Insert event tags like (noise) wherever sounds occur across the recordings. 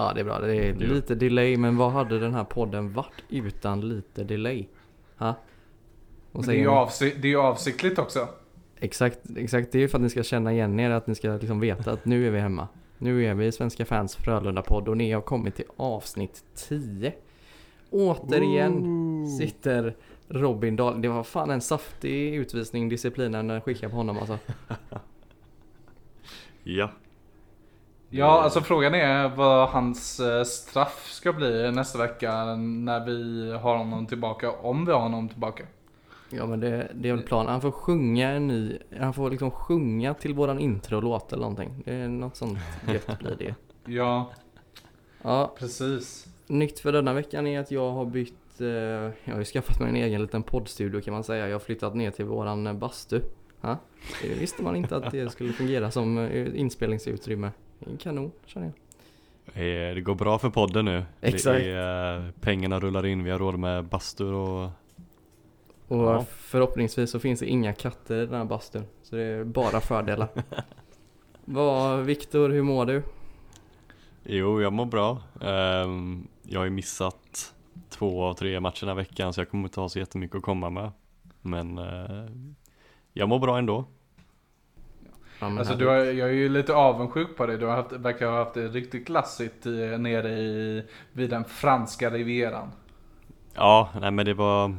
Ja det är bra, det är Jo. lite delay men vad hade den här podden varit utan lite delay? Ha? Men det är ju säger ni? avsi- det är ju avsiktligt också. Exakt, exakt, det är ju för att ni ska känna igen er, att ni ska liksom veta att nu är vi hemma. Nu är vi i Svenska fans Frölunda-podd och ni har kommit till avsnitt 10. Återigen sitter Robin Dahl. Det var fan en saftig utvisning disciplinen när jag skickade på honom alltså. (laughs) Ja. Ja, alltså frågan är vad hans eh, straff ska bli nästa vecka när vi har honom tillbaka. Om vi har honom tillbaka. Ja men det, det är väl planen. Han får sjunga en ny, han får liksom sjunga till våran introlåt eller någonting. Det är något sånt gött blir det. (laughs) Ja, Ja, precis. nytt för denna veckan är att jag har bytt, eh, jag har ju skaffat mig en egen liten poddstudio kan man säga. Jag har flyttat ner till våran bastu. Ja, det visste man inte att det skulle fungera som eh, inspelningsutrymme. Kanon känner jag. Eh, Det går bra för podden nu. Exakt. Det är, eh, pengarna rullar in, vi har råd med bastur och Och Ja. förhoppningsvis så finns det inga katter i den här bastun. Så det är bara fördelar. (laughs) Vad, Viktor, hur mår du? Jo, jag mår bra. Ehm, jag har ju missat två av tre matcher den här veckan så jag kommer inte ha så jättemycket att komma med. Men eh, jag mår bra ändå. Ja, Alltså du har, jag är ju lite avundsjuk på dig. Du har haft, verkar ha haft det riktigt glassigt i, nere i, vid den franska rivieran. Ja, nej men det var,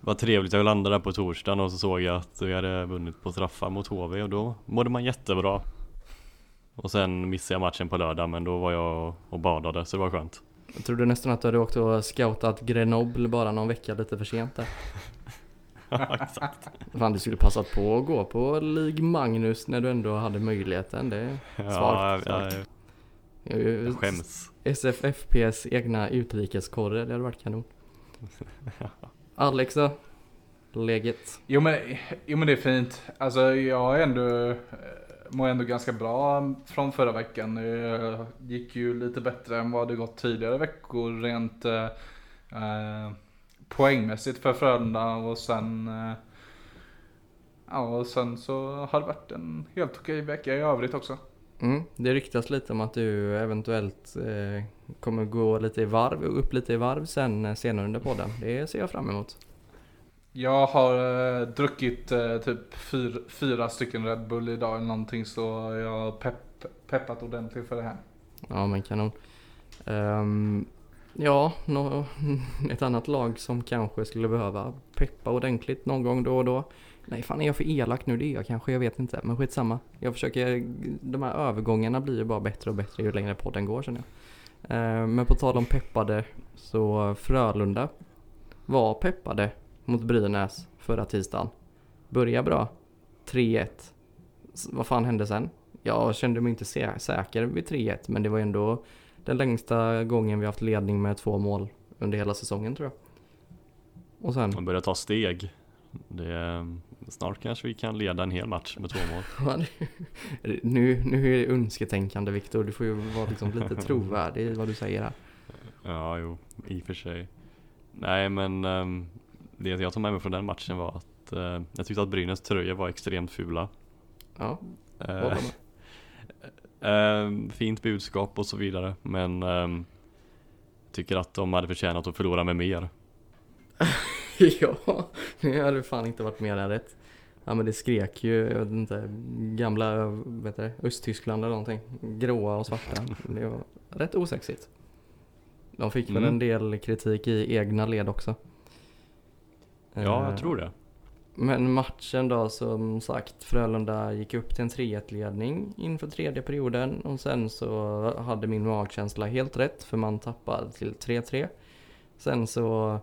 var trevligt. Jag landade där på torsdagen och så såg jag att vi hade vunnit på straffar mot HV och då mådde man jättebra. Och sen missade jag matchen på lördag men då var jag och badade så det var skönt. Jag trodde nästan att du hade åkt och scoutat Grenoble bara någon vecka lite för sent där. Ja, exakt. Fan, du skulle passat på att gå på Lig Magnus när du ändå hade möjligheten. Det är Ja, Svagt, jag, svagt. jag, jag, jag skäms. SFFPs egna utrikeskorre, det hade varit kanon. (laughs) Alex då? Läget? Jo men, jo men det är fint. Alltså jag är ändå, eh, mår ändå ganska bra från förra veckan. Det gick ju lite bättre än vad det gått tidigare veckor rent eh, eh, poängmässigt för Frölunda och sen eh, Ja och sen så har det varit en helt okej vecka i övrigt också. Mm, det ryktas lite om att du eventuellt eh, kommer gå lite i varv, upp lite i varv sen eh, senare under podden. Det ser jag fram emot. Jag har eh, druckit eh, typ fyra, fyra stycken Red Bull idag eller någonting så jag har pepp, peppat ordentligt för det här. Ja men kanon. Ehm, ja, no, (laughs) ett annat lag som kanske skulle behöva peppa ordentligt någon gång då och då. Nej fan är jag för elak nu? Det är jag kanske, jag vet inte. Men skitsamma. Jag försöker, de här övergångarna blir ju bara bättre och bättre ju längre podden går känner jag. Eh, men på tal om peppade så Frölunda var peppade mot Brynäs förra tisdagen. Börja bra. 3-1. Vad fan hände sen? Jag kände mig inte sä- säker vid 3-1 men det var ändå den längsta gången vi haft ledning med två mål under hela säsongen tror jag. Och sen, Man börjar ta steg. Det, snart kanske vi kan leda en hel match med två mål. (laughs) nu, nu är det önsketänkande Viktor, du får ju vara liksom lite (laughs) trovärdig i vad du säger här. Ja, jo, i och för sig. Nej, men ehm, det jag tog med mig från den matchen var att eh, jag tyckte att Brynäs tröjor var extremt fula. Ja, Eh, ehm, fint budskap och så vidare, men ehm, tycker att de hade förtjänat att förlora med mer. (laughs) ja, det hade fan inte varit mer än rätt. Ja men det skrek ju, jag vet inte, gamla, vet du, Östtyskland eller någonting. Gråa och svarta. Det var rätt osexigt. De fick väl Mm. en del kritik i egna led också. Ja, Eh, jag tror det. Men matchen då som sagt, Frölunda gick upp till en 3-1 ledning inför tredje perioden och sen så hade min magkänsla helt rätt för man tappar till 3-3. Sen så,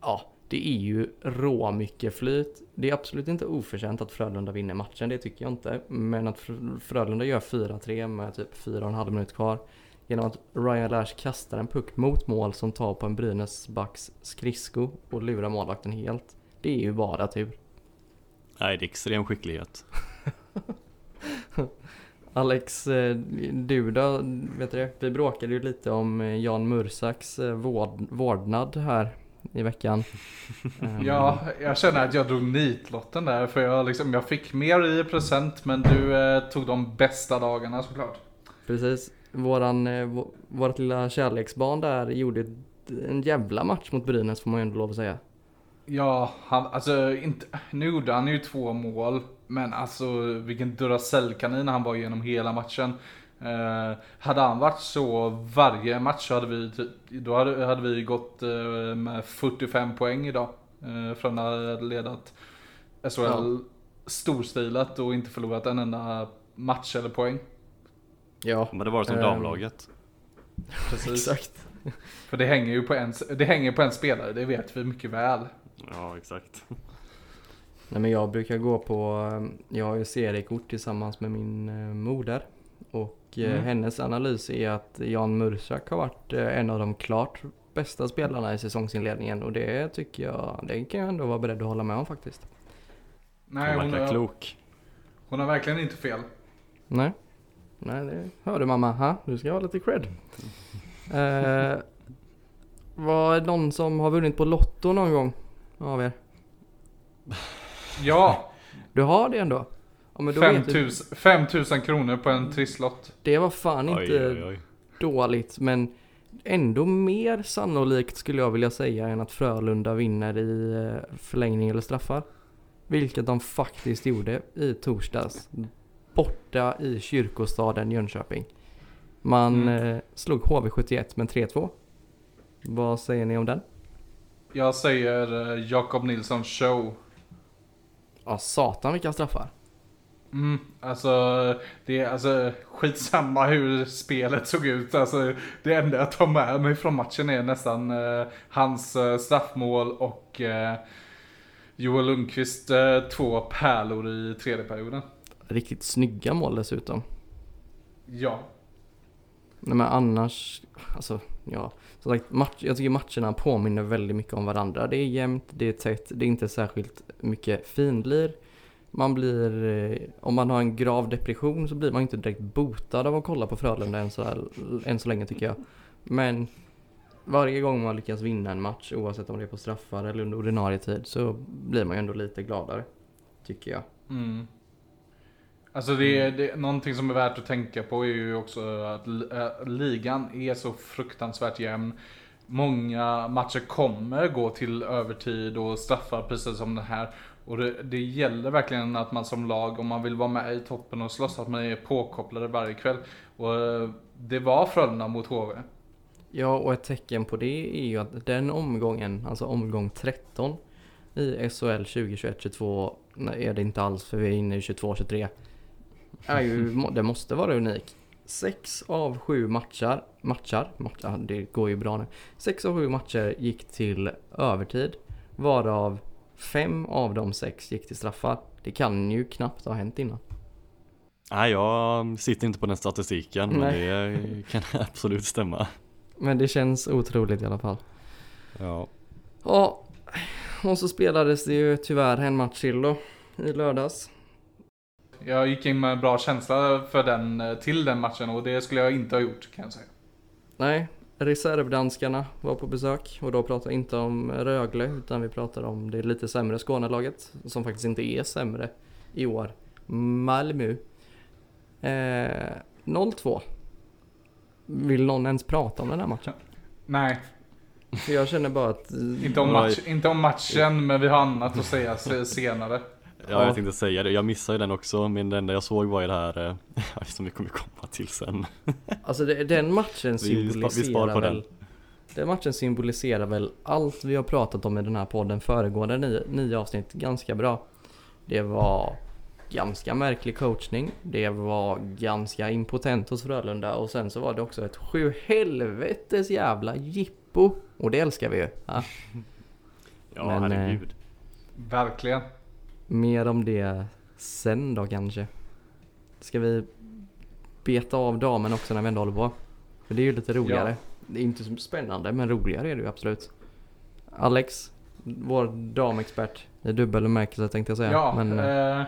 ja, det är ju rå mycket flyt. Det är absolut inte oförtjänt att Frölunda vinner matchen, det tycker jag inte. Men att Frölunda gör 4-3 med typ 4,5 minut kvar genom att Ryan Lash kastar en puck mot mål som tar på en Brynäs backs skridsko och lurar målvakten helt. Det är ju bara tur. Nej, det är extrem skicklighet. (laughs) Alex, eh, du då? Vet du det? Vi bråkade ju lite om eh, Jan Mursaks eh, vård, vårdnad här i veckan. (laughs) Ehm, Ja, jag känner att jag drog nitlotten där för jag, liksom, jag fick mer i present men du eh, tog de bästa dagarna såklart. Precis. Våran, eh, vå- vårt lilla kärleksbarn där gjorde en jävla match mot Brynäs får man ju ändå lov att säga. Ja, han, alltså inte, nu gjorde han ju två mål. Men alltså vilken Duracell-kanin han var genom hela matchen. Eh, hade han varit så varje match så hade vi, ty- då hade, hade vi gått eh, med 45 poäng idag. Eh, från att ha ledat SHL Ja. storstilat och inte förlorat en enda match eller poäng. Ja, Men det var som Ehm. damlaget. Precis. exakt. För det hänger ju på en, det hänger på en spelare, det vet vi mycket väl. Ja, exakt. (laughs) Nej men jag brukar gå på, eh, jag har ju seriekort tillsammans med min eh, moder. Och eh, Mm. hennes analys är att Jan Mursak har varit en av de klart bästa spelarna i säsongsinledningen. Och det tycker jag, det kan jag ändå vara beredd att hålla med om faktiskt. Nej, Hon hon, verkar klok. hon har verkligen inte fel. Nej, Nej det hörde mamma. Ha, du ska ha lite cred. (laughs) Eh, var det någon som har vunnit på Lotto någon gång av er? Ja, Du har det ändå? Ja, men då vet du, 5000 5000 kronor på en trisslott. det var fan inte Oj, oj, oj. dåligt men ändå mer sannolikt skulle jag vilja säga än att Frölunda vinner i eh, förlängning eller straffar. Vilket de faktiskt gjorde i torsdags. Borta i kyrkostaden Jönköping. Man Mm. eh, slog HV71 med 3-2. Vad säger ni om den? Jag säger eh, Jakob Nilsson show. Ja satan vilka straffar. Mm, alltså, det är alltså skitsamma hur spelet såg ut. Alltså, det enda jag tar med mig från matchen är nästan eh, hans eh, straffmål och eh, Joel Lundqvist eh, två pärlor i tredje perioden. Riktigt snygga mål dessutom. Ja. Nej men annars, alltså ja. Som sagt, match, jag tycker matcherna påminner väldigt mycket om varandra. Det är jämnt, det är tätt, det är inte särskilt mycket finlir. Man blir, eh, om man har en grav depression så blir man inte direkt botad av att kolla på Frölunda än så, här, än så länge tycker jag. Men varje gång man lyckas vinna en match, oavsett om det är på straffar eller under ordinarie tid, så blir man ju ändå lite gladare. Tycker jag. Mm. Alltså det är, det, någonting som är värt att tänka på är ju också att äh, ligan är så fruktansvärt jämn. Många matcher kommer gå till övertid och straffar precis som den här. Och det, det gäller verkligen att man som lag, om man vill vara med i toppen och slåss, att man är påkopplade varje kväll. Och eh, det var Frölunda mot HV. Ja, och ett tecken på det är ju att den omgången, alltså omgång 13 i SHL 2021-22, nej, är det inte alls för vi är inne i 22-23, är ju, det måste vara unik. Sex av sju matcher, matcher, matcher, det går ju bra nu. Sex av sju matcher gick till övertid, varav fem av de sex gick till straffar. Det kan ju knappt ha hänt innan. Nej, jag sitter inte på den statistiken, men Nej. det kan (laughs) absolut stämma. Men det känns otroligt i alla fall. Ja, Ja, och så spelades det ju tyvärr en match till då i lördags. Jag gick in med en bra känsla för den, eh, till den matchen och det skulle jag inte ha gjort kan jag säga. Nej, reservdanskarna var på besök och då pratar vi inte om Rögle utan vi pratar om det lite sämre Skånelaget som faktiskt inte är sämre i år. Malmö. Eh, 0-2. Vill någon ens prata om den här matchen? Nej, För jag känner bara att... eh, inte om, Oj. match, inte om matchen men vi har annat att säga se- senare. Ja, Ja. jag tänkte säga det. Jag missade ju den också, men det enda jag såg var ju det här, eh, (laughs) som vi kommer komma till sen. (laughs) Alltså det, den matchen Vi spar- vi spar symboliserar på väl... den. Den matchen symboliserar väl allt vi har pratat om i den här podden föregående nio, nio avsnitt ganska bra. Det var ganska märklig coachning. Det var ganska impotent hos Frölunda och sen så var det också ett sju helvetes jävla jippo. Och det älskar vi ju. Ja. (laughs) Ja, Men, eh, herregud. Verkligen. Mer om det sen då kanske. Ska vi beta av damen också när vi ändå håller på? För det är ju lite roligare. Ja. Det är inte så spännande men roligare är det ju absolut. Alex, vår damexpert i dubbel bemärkelse tänkte jag säga. Ja, men, eh,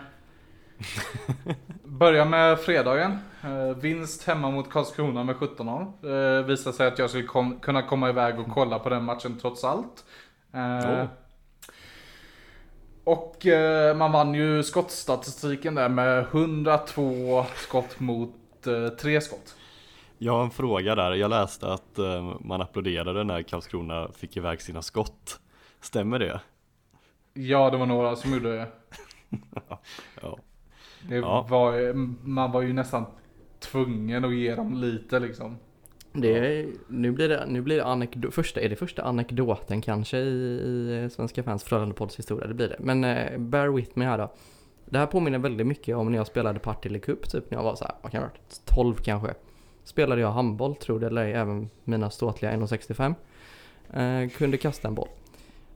börja med fredagen. Eh, vinst hemma mot Karlskrona med 17-0. Eh, visade sig att jag skulle kom, kunna komma iväg och kolla på den matchen trots allt. Eh, Oh. Och eh, man vann ju skottstatistiken där med 102 skott mot eh, 3 skott. Jag har en fråga där. Jag läste att eh, man applåderade när Karlskrona fick iväg sina skott. Stämmer det? Ja, det var några som gjorde det. (laughs) Ja. det Ja. var, man var ju nästan tvungen att ge dem lite liksom. Det nu blir det, nu blir det anekdo, första, är det första anekdoten kanske i, i Svenska fans Frölunda-podds historia? Det blir det. Men eh, bear with me här då. Det här påminner väldigt mycket om när jag spelade Partille Cup typ när jag var så här, vad kan det ha varit, 12 kanske. Spelade jag handboll, tror det eller även mina ståtliga 1,65. Eh, kunde kasta en boll.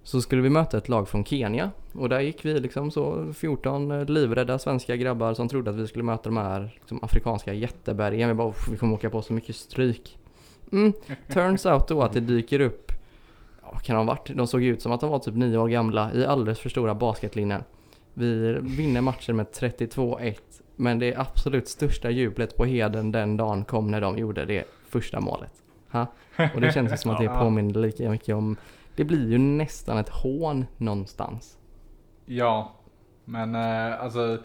Så skulle vi möta ett lag från Kenya och där gick vi liksom så 14 eh, livrädda svenska grabbar som trodde att vi skulle möta de här liksom, afrikanska jättebergen. Vi bara, "Uff, vi kommer åka på så mycket stryk. Mm, turns out då att det dyker upp, ja, vad kan de ha varit? De såg ut som att de var typ nio år gamla i alldeles för stora basketlinnen. Vi vinner matchen med 32-1, men det absolut största jublet på Heden den dagen kom när de gjorde det första målet. Ha? Och det känns som att det (laughs) påminner lika mycket om, det blir ju nästan ett hån någonstans. Ja, men eh, alltså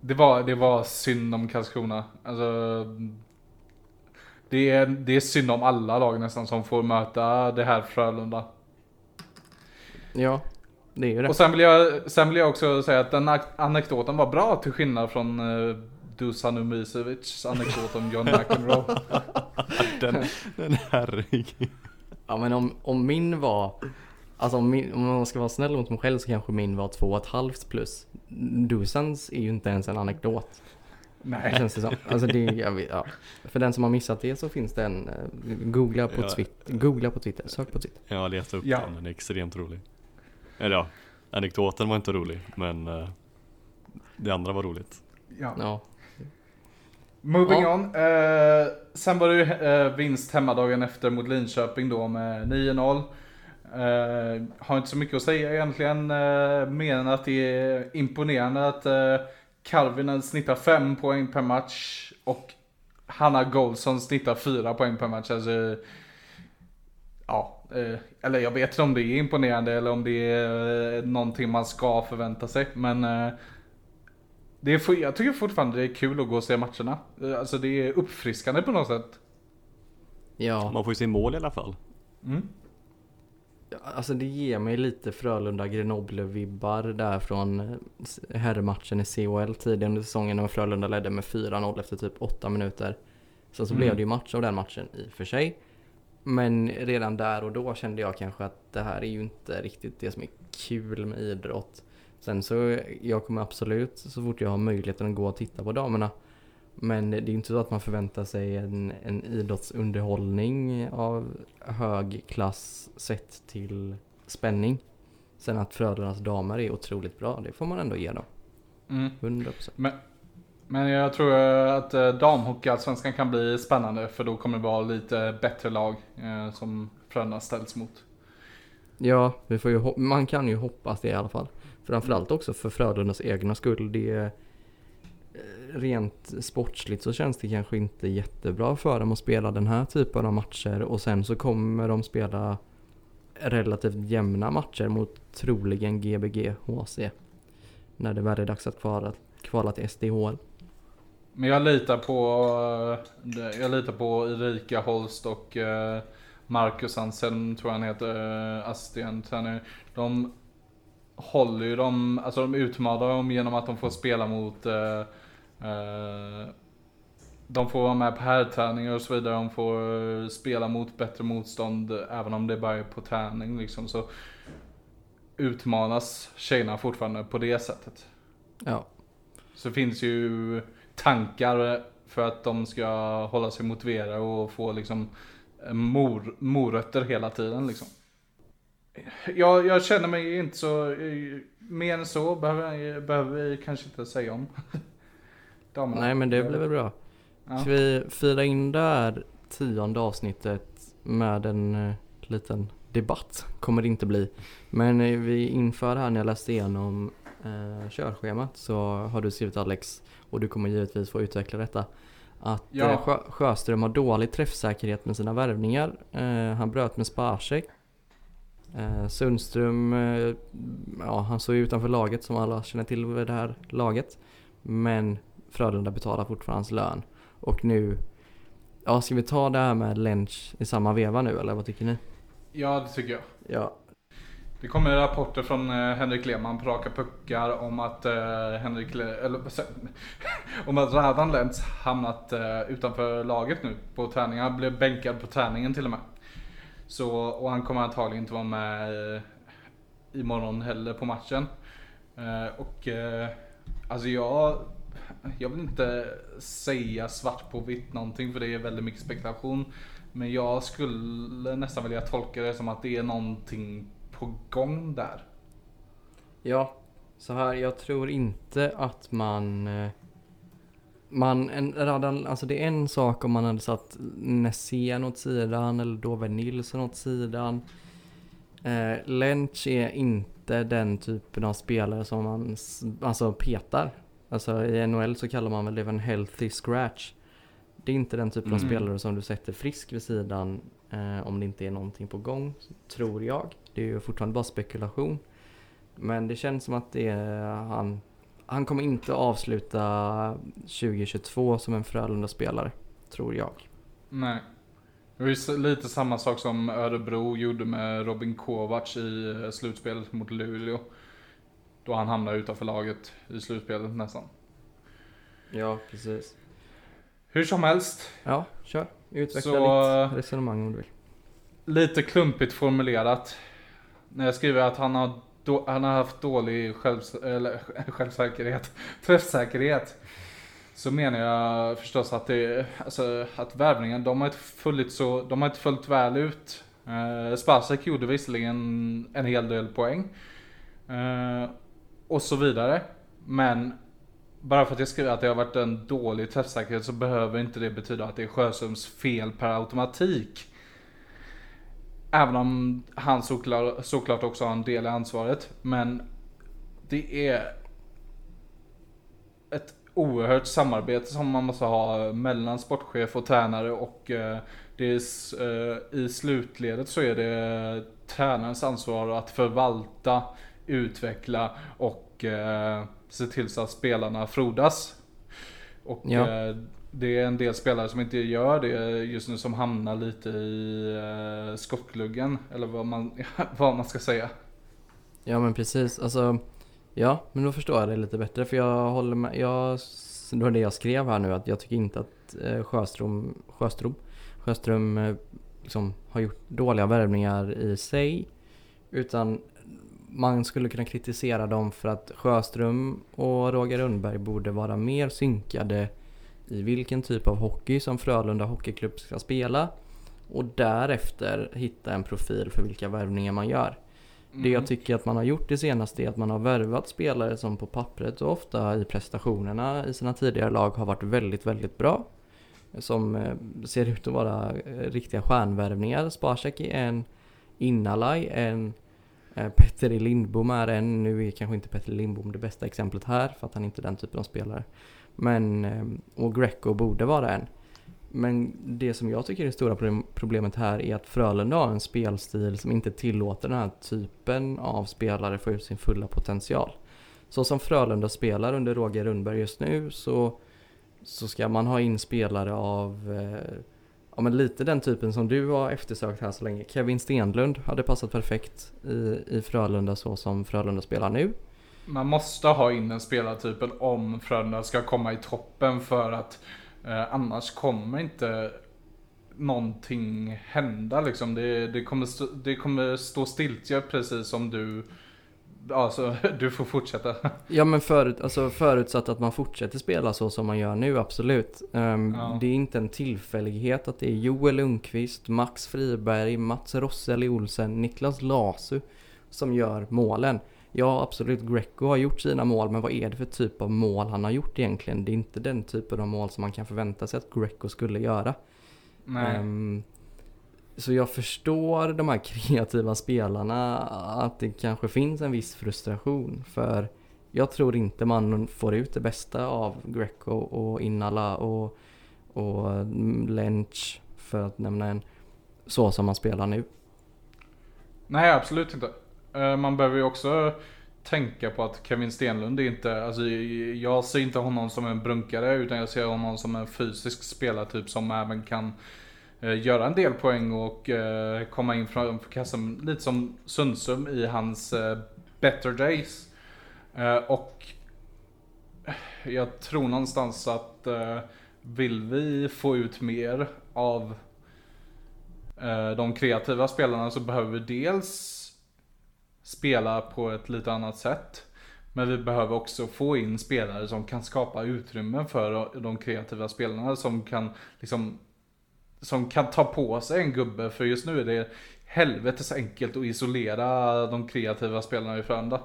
det var, det var synd om Karlskrona. Alltså, det, är, det är synd om alla lag nästan som får möta det här Frölunda. Ja, det är ju det. Och sen vill, jag, sen vill jag också säga att den anekdoten var bra till skillnad från uh, Dusan Umisevics anekdot om John McEnroe. (laughs) Den, den herregud. Ja men om, om min var, alltså om, min, om man ska vara snäll mot mig själv så kanske min var två och ett halvt plus. Dusans är ju inte ens en anekdot. Nej. Känns det som. Alltså det, jag vet, ja. För den som har missat det så finns det en, eh, googla på, Ja. Twitter, googla på Twitter, sök på Twitter. Jag har letat upp Ja. den, den är extremt rolig. Eller ja, anekdoten var inte rolig, men eh, det andra var roligt. Ja. Ja, Moving Ja. on. Eh, sen var det ju eh, vinst hemmadagen efter mot Linköping då med 9-0. Eh, har inte så mycket att säga egentligen. Eh, mer än att det är imponerande att Karvinen snittar 5 poäng per match. Och Hanna Goldsson snittar 4 poäng per match. Alltså, ja, eh, eller jag vet inte om det är imponerande eller om det är eh, någonting man ska förvänta sig. Men eh, det är, jag tycker fortfarande det är kul att gå och se matcherna. Alltså det är uppfriskande på något sätt. ja. Man får ju se mål i alla fall. Mm. Alltså det ger mig lite Frölunda Grenoble-vibbar där från herrmatchen i CHL tidigare under säsongen när Frölunda ledde med 4-0 efter typ 8 minuter. Sen så Mm. blev det ju match av den matchen i och för sig. Men redan där och då kände jag kanske att det här är ju inte riktigt det som är kul med idrott. Sen så, jag kommer absolut så fort jag har möjligheten att gå och titta på damerna. Men det är inte så att man förväntar sig en, en idrottsunderhållning av hög klass sett till spänning. Sen att Frölundas damer är otroligt bra, det får man ändå ge dem. Mm. 100%. Men, men jag tror att eh, damhockeyallsvenskan kan bli spännande för då kommer det vara lite bättre lag eh, som Frölunda ställs mot. Ja, vi får ju, man kan ju hoppas det i alla fall. Framförallt också för Frölundas egna skull. Det rent sportsligt så känns det kanske inte jättebra för dem att spela den här typen av matcher och sen så kommer de spela relativt jämna matcher mot troligen Gbg HC. När det väl är dags att kvala, kvala till SDHL. Men jag litar på, eh, jag litar på Erika Holst och eh, Marcus Hansen, tror jag han heter, eh, Astien assistent nu. De håller ju dem, alltså de utmanar dem genom att de får spela mot eh, de får vara med på herrträningar och så vidare. De får eh, spela mot bättre motstånd även om det bara är på träning liksom. Så utmanas tjejerna fortfarande på det sättet. Ja, Så finns ju tankar för att de ska hålla sig motiverade och få liksom eh, mor, morötter hela tiden liksom. Jag, jag känner mig inte så, eh, mer än så behöver, behöver vi kanske inte säga om. (laughs) Damerna. nej men det blir väl bra. Ja. Ska vi fira in det här tionde avsnittet med en eh, liten debatt? Kommer det inte bli. Men eh, vi inför här när jag läste igenom eh, körschemat så har du skrivit Alex och du kommer givetvis få utveckla detta. Att Ja. eh, Sjö, Sjöström har dålig träffsäkerhet med sina värvningar. Eh, han bröt med Spacek. Eh, Sundström, eh, ja han ju utanför laget som alla känner till vid det här laget. Men Frölunda betalar fortfarande hans lön. Och nu Ja, ska vi ta det här med Lench i samma veva nu eller vad tycker ni? Ja, det tycker jag. Ja, Det kommer rapporter från eh, Henrik Lehmann på raka puckar om att eh, Henrik Le- eller, (laughs) om att Radan Lentz hamnat eh, utanför laget nu på träningen. Han blev bänkad på träningen till och med. Så, och han kommer antagligen inte vara med eh, imorgon heller på matchen. Eh, och eh, alltså jag, jag vill inte säga svart på vitt någonting för det är väldigt mycket spekulation. Men jag skulle nästan vilja tolka det som att det är någonting på gång där. Ja, så här, jag tror inte att man... Eh, man, en Radan, alltså det är en sak om man hade satt Nässén åt sidan eller Dover Nilsson åt sidan. Eh, Lench är inte den typen av spelare som man alltså petar. Alltså i NHL så kallar man väl det för en healthy scratch. Det är inte den typen av Mm. spelare som du sätter frisk vid sidan eh, om det inte är någonting på gång, tror jag. Det är ju fortfarande bara spekulation. Men det känns som att det är han. Han kommer inte avsluta 2022 som en Frölunda-spelare, tror jag. Nej. Det var s- lite samma sak som Örebro gjorde med Robin Kovacs i eh, slutspelet mot Luleå. Då han hamnade utanför laget i slutspelet nästan. Ja, precis. Hur som helst, Ja, kör. Utveckla Så- ditt resonemang om du vill. lite klumpigt formulerat. När jag skriver att han har, då, han har haft dålig självs eller, (laughs) självsäkerhet, (laughs) träffsäkerhet. Så menar jag förstås att det, alltså att värvningen, de har inte följt så, de har inte följt väl ut. Uh, Spacek gjorde visserligen en hel del poäng. Eh, och så vidare. Men bara för att jag skriver att det har varit en dålig träffsäkerhet så behöver inte det betyda att det är Sjöströms fel per automatik. Även om han såklart, såklart också har en del i ansvaret. Men det är ett oerhört samarbete som man måste ha mellan sportchef och tränare och eh, det är, eh, i slutledet så är det tränarens ansvar att förvalta, utveckla och eh, se till så att spelarna frodas. Och Ja. eh, det är en del spelare som inte gör det just nu som hamnar lite i eh, skottgluggen eller vad man, (laughs) vad man ska säga. Ja men precis, alltså Ja, men då förstår jag det lite bättre för jag håller med, jag, det var det jag skrev här nu att jag tycker inte att eh, Sjöström, Sjöström, Sjöström eh, liksom har gjort dåliga värvningar i sig utan man skulle kunna kritisera dem för att Sjöström och Roger Rönnberg borde vara mer synkade i vilken typ av hockey som Frölunda Hockeyklubb ska spela och därefter hitta en profil för vilka värvningar man gör. Det Mm. jag tycker att man har gjort det senaste är att man har värvat spelare som på pappret och ofta i prestationerna i sina tidigare lag har varit väldigt, väldigt bra. Som eh, ser ut att vara eh, riktiga stjärnvärvningar. Spacek är en, Innalaj en, Eh, Petter Lindbom är en. Nu är kanske inte Petter Lindbom det bästa exemplet här för att han inte är den typen av spelare. Men, eh, och Greco borde vara en. Men det som jag tycker är det stora problemet här är att Frölunda har en spelstil som inte tillåter den här typen av spelare få ut sin fulla potential. Så som Frölunda spelar under Roger Rundberg just nu så, så ska man ha in spelare av eh, ja, men lite den typen som du har eftersökt här så länge. Kevin Stenlund hade passat perfekt i, i Frölunda så som Frölunda spelar nu. Man måste ha in den spelartypen om Frölunda ska komma i toppen för att eh, annars kommer inte någonting hända liksom. Det, det, kommer, stå, det kommer stå stiltje precis som du, alltså (laughs) du får fortsätta. Ja men förut, alltså förutsatt att man fortsätter spela så som man gör nu, absolut. Ehm, Ja. Det är inte en tillfällighet att det är Joel Lundqvist, Max Friberg, Mats Rosselli Olsen, Niklas Lasu som gör målen. Ja absolut, Greco har gjort sina mål men vad är det för typ av mål han har gjort egentligen? Det är inte den typen av mål som man kan förvänta sig att Greco skulle göra. Nej. Ehm, så jag förstår de här (laughs) kreativa spelarna att det kanske finns en viss frustration för jag tror inte man får ut det bästa av Greco och Innala och, och mm, Lench för att nämna en så som man spelar nu. Nej, absolut inte. Eh, man behöver ju också tänka på att Kevin Stenlund är inte, alltså jag ser inte honom som en brunkare utan jag ser honom som en fysisk spelartyp som även kan Eh, göra en del poäng och eh, komma in framför kassan lite som Sundsum i hans eh, better days. Och jag tror någonstans att vill vi få ut mer av de kreativa spelarna så behöver vi dels spela på ett lite annat sätt. Men vi behöver också få in spelare som kan skapa utrymme för de kreativa spelarna som kan liksom som kan ta på sig en gubbe för just nu är det helvetes enkelt att isolera de kreativa spelarna i Frölunda.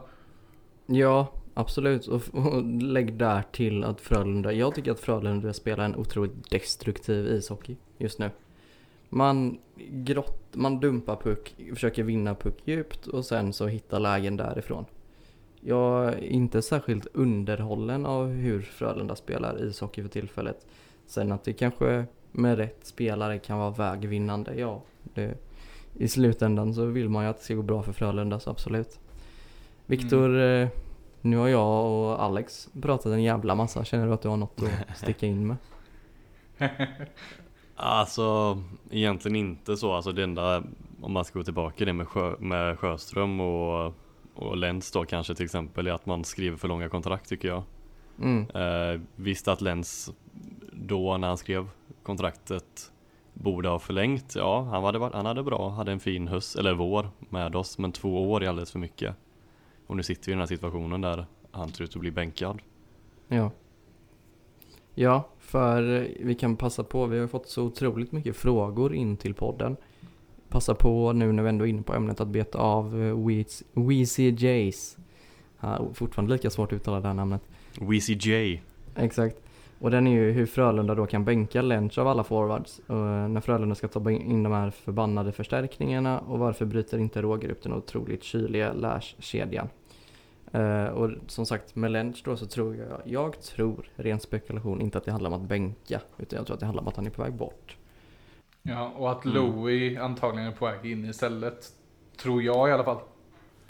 Ja, absolut. Och, och lägg där till att Frölunda, jag tycker att Frölunda spelar en otroligt destruktiv ishockey just nu. Man, grott, man dumpar puck, försöker vinna puck djupt och sen så hittar lägen därifrån. Jag är inte särskilt underhållen av hur Frölunda spelar ishockey för tillfället. Sen att det kanske med rätt spelare kan vara vägvinnande, ja. Det, I slutändan så vill man ju att det ska gå bra för Frölunda, så absolut. Viktor, mm. Eh, nu har jag och Alex pratat en jävla massa. Känner du att du har något att (laughs) sticka in med? (laughs) Alltså egentligen inte så. Alltså det enda om man ska gå tillbaka det med, Sjö, med Sjöström och, och Lens då kanske till exempel är att man skriver för långa kontrakt tycker jag. Mm. Eh, visst att Lens då när han skrev kontraktet borde ha förlängt. Ja, han hade, han hade bra, hade en fin höst, eller vår med oss. Men två år är alldeles för mycket. Och nu sitter vi i den här situationen där han ser ut att bli bänkad. Ja. Ja, för vi kan passa på, vi har fått så otroligt mycket frågor in till podden. Passa på nu när vi ändå är inne på ämnet att beta av eh, Weezy Jays. Ja, fortfarande lika svårt att uttala det här namnet. Weezy J. Exakt. Och den är ju hur Frölunda då kan bänka Lench av alla forwards. Och när Frölunda ska ta in de här förbannade förstärkningarna och varför bryter inte Roger upp den otroligt kyliga Lash-kedjan. Uh, och som sagt med Lench då så tror jag, jag tror, ren spekulation, inte att det handlar om att bänka. Utan jag tror att det handlar om att han är på väg bort. Ja, och att mm. Louis antagligen är på väg in istället. Tror jag i alla fall.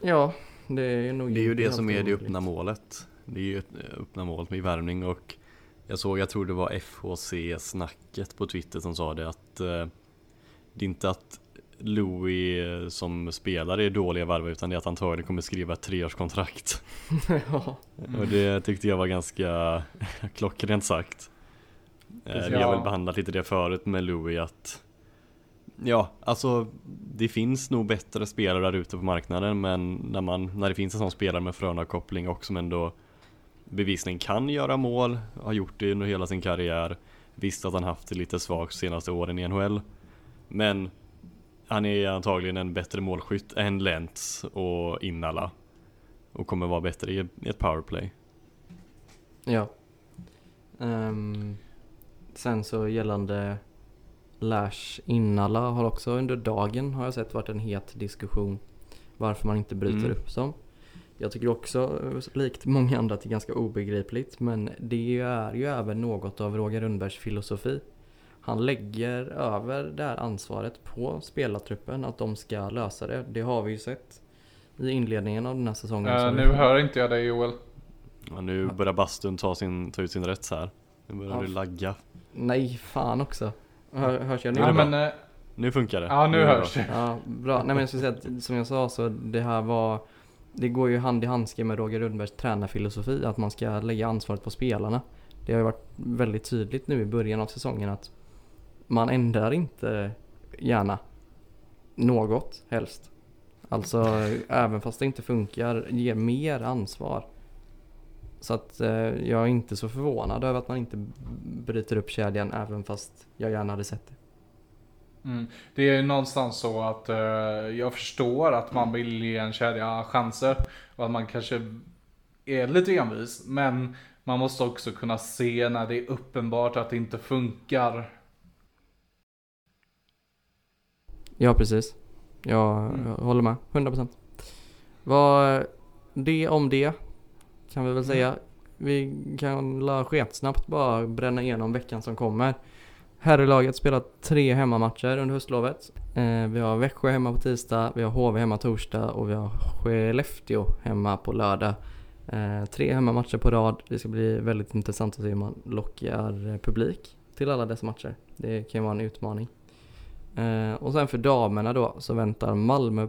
Ja, det är nog Det är ju det som är det öppna målet. Det är ju eh, öppna målet med värvning och jag såg, jag tror det var FHC-snacket på Twitter som sa det att eh, det är inte att Louis eh, som spelare är dåliga varv utan det är att han antagligen kommer skriva ett treårskontrakt. (laughs) ja. Mm. Och det tyckte jag var ganska (laughs) klockrent sagt. Eh, Vi har väl behandlat lite det förut med Louis att Ja, alltså det finns nog bättre spelare där ute på marknaden men när, man, när det finns en sån spelare med Frölunda-koppling och som ändå bevisligen kan göra mål, har gjort det under hela sin karriär Visst att han haft det lite svagt senaste åren i NHL Men han är antagligen en bättre målskytt än Lentz och Innala. Och kommer vara bättre i ett powerplay. Ja. Um, sen så gällande Lash Innala har också under dagen har jag sett varit en het diskussion. Varför man inte bryter mm. upp som. Jag tycker också, likt många andra, att det är ganska obegripligt. Men det är ju även något av Roger Rundbergs filosofi han lägger över det här ansvaret på spelartruppen att de ska lösa det. Det har vi ju sett i inledningen av den här säsongen. Uh, nu hör inte jag dig Joel. Ja, nu börjar bastun ta, sin, ta ut sin rätt så här. Nu börjar ja. du lagga. Nej, fan också. Hör, hörs jag nu? Ja, men, uh, nu funkar det. Ja, nu, nu hörs det. Ja, bra. Nej men jag skulle säga att som jag sa så det här var det går ju hand i handske med Roger Rundbergs tränarfilosofi att man ska lägga ansvaret på spelarna. Det har ju varit väldigt tydligt nu i början av säsongen att man ändrar inte gärna något helst. Alltså även fast det inte funkar, ger mer ansvar. Så att eh, jag är inte så förvånad över att man inte bryter upp kedjan även fast jag gärna hade sett det. Mm. Det är någonstans så att eh, jag förstår att man vill ge en kedja chanser och att man kanske är lite envis. Men man måste också kunna se när det är uppenbart att det inte funkar Ja, precis. Jag, mm. jag håller med. 100%. Vad det om det kan vi väl mm. säga. Vi kan la snabbt bara bränna igenom veckan som kommer. Herrlaget spelar tre hemmamatcher under höstlovet. Eh, vi har Växjö hemma på tisdag, vi har HV hemma torsdag och vi har Skellefteå hemma på lördag. Eh, tre hemmamatcher på rad. Det ska bli väldigt intressant att se hur man lockar eh, publik till alla dessa matcher. Det kan ju vara en utmaning. Och sen för damerna då så väntar Malmö.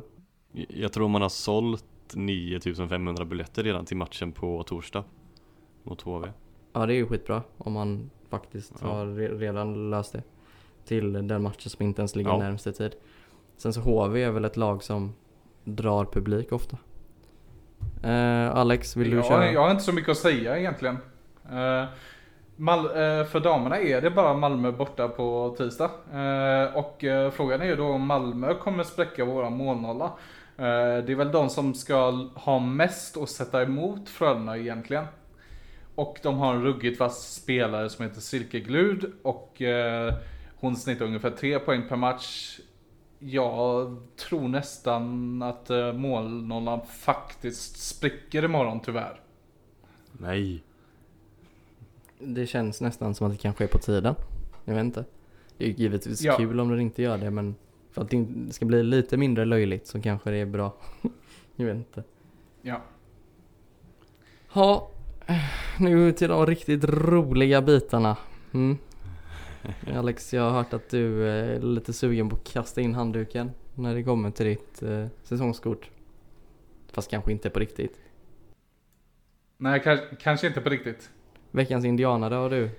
Jag tror man har sålt 9500 biljetter redan till matchen på torsdag mot HV. Ja det är ju skitbra om man faktiskt Ja. har re- redan löst det. Till den matchen som inte ens ligger Ja. närmsta tid. Sen så HV är väl ett lag som drar publik ofta. Eh, Alex, vill du jag, köra? jag har inte så mycket att säga egentligen. Eh, Mal, eh, för damerna är det bara Malmö borta på tisdag. Eh, och eh, frågan är ju då om Malmö kommer spräcka våra målnolla. Eh, det är väl de som ska ha mest att sätta emot Frölunda egentligen. Och de har en ruggigt vass spelare som heter Silke Glud och eh, hon snittar ungefär 3 poäng per match. Jag tror nästan att eh, målnollan faktiskt spricker imorgon tyvärr. Nej. Det känns nästan som att det kanske är på tiden. Jag vet inte. Det är givetvis Ja. kul om det inte gör det men för att det ska bli lite mindre löjligt så kanske det är bra. (laughs) jag vet inte. Ja. Ja, nu till de riktigt roliga bitarna. Mm. Alex, jag har hört att du är lite sugen på att kasta in handduken när det kommer till ditt eh, säsongskort. Fast kanske inte på riktigt. Nej, kanske, kanske inte på riktigt. Veckans indianare har du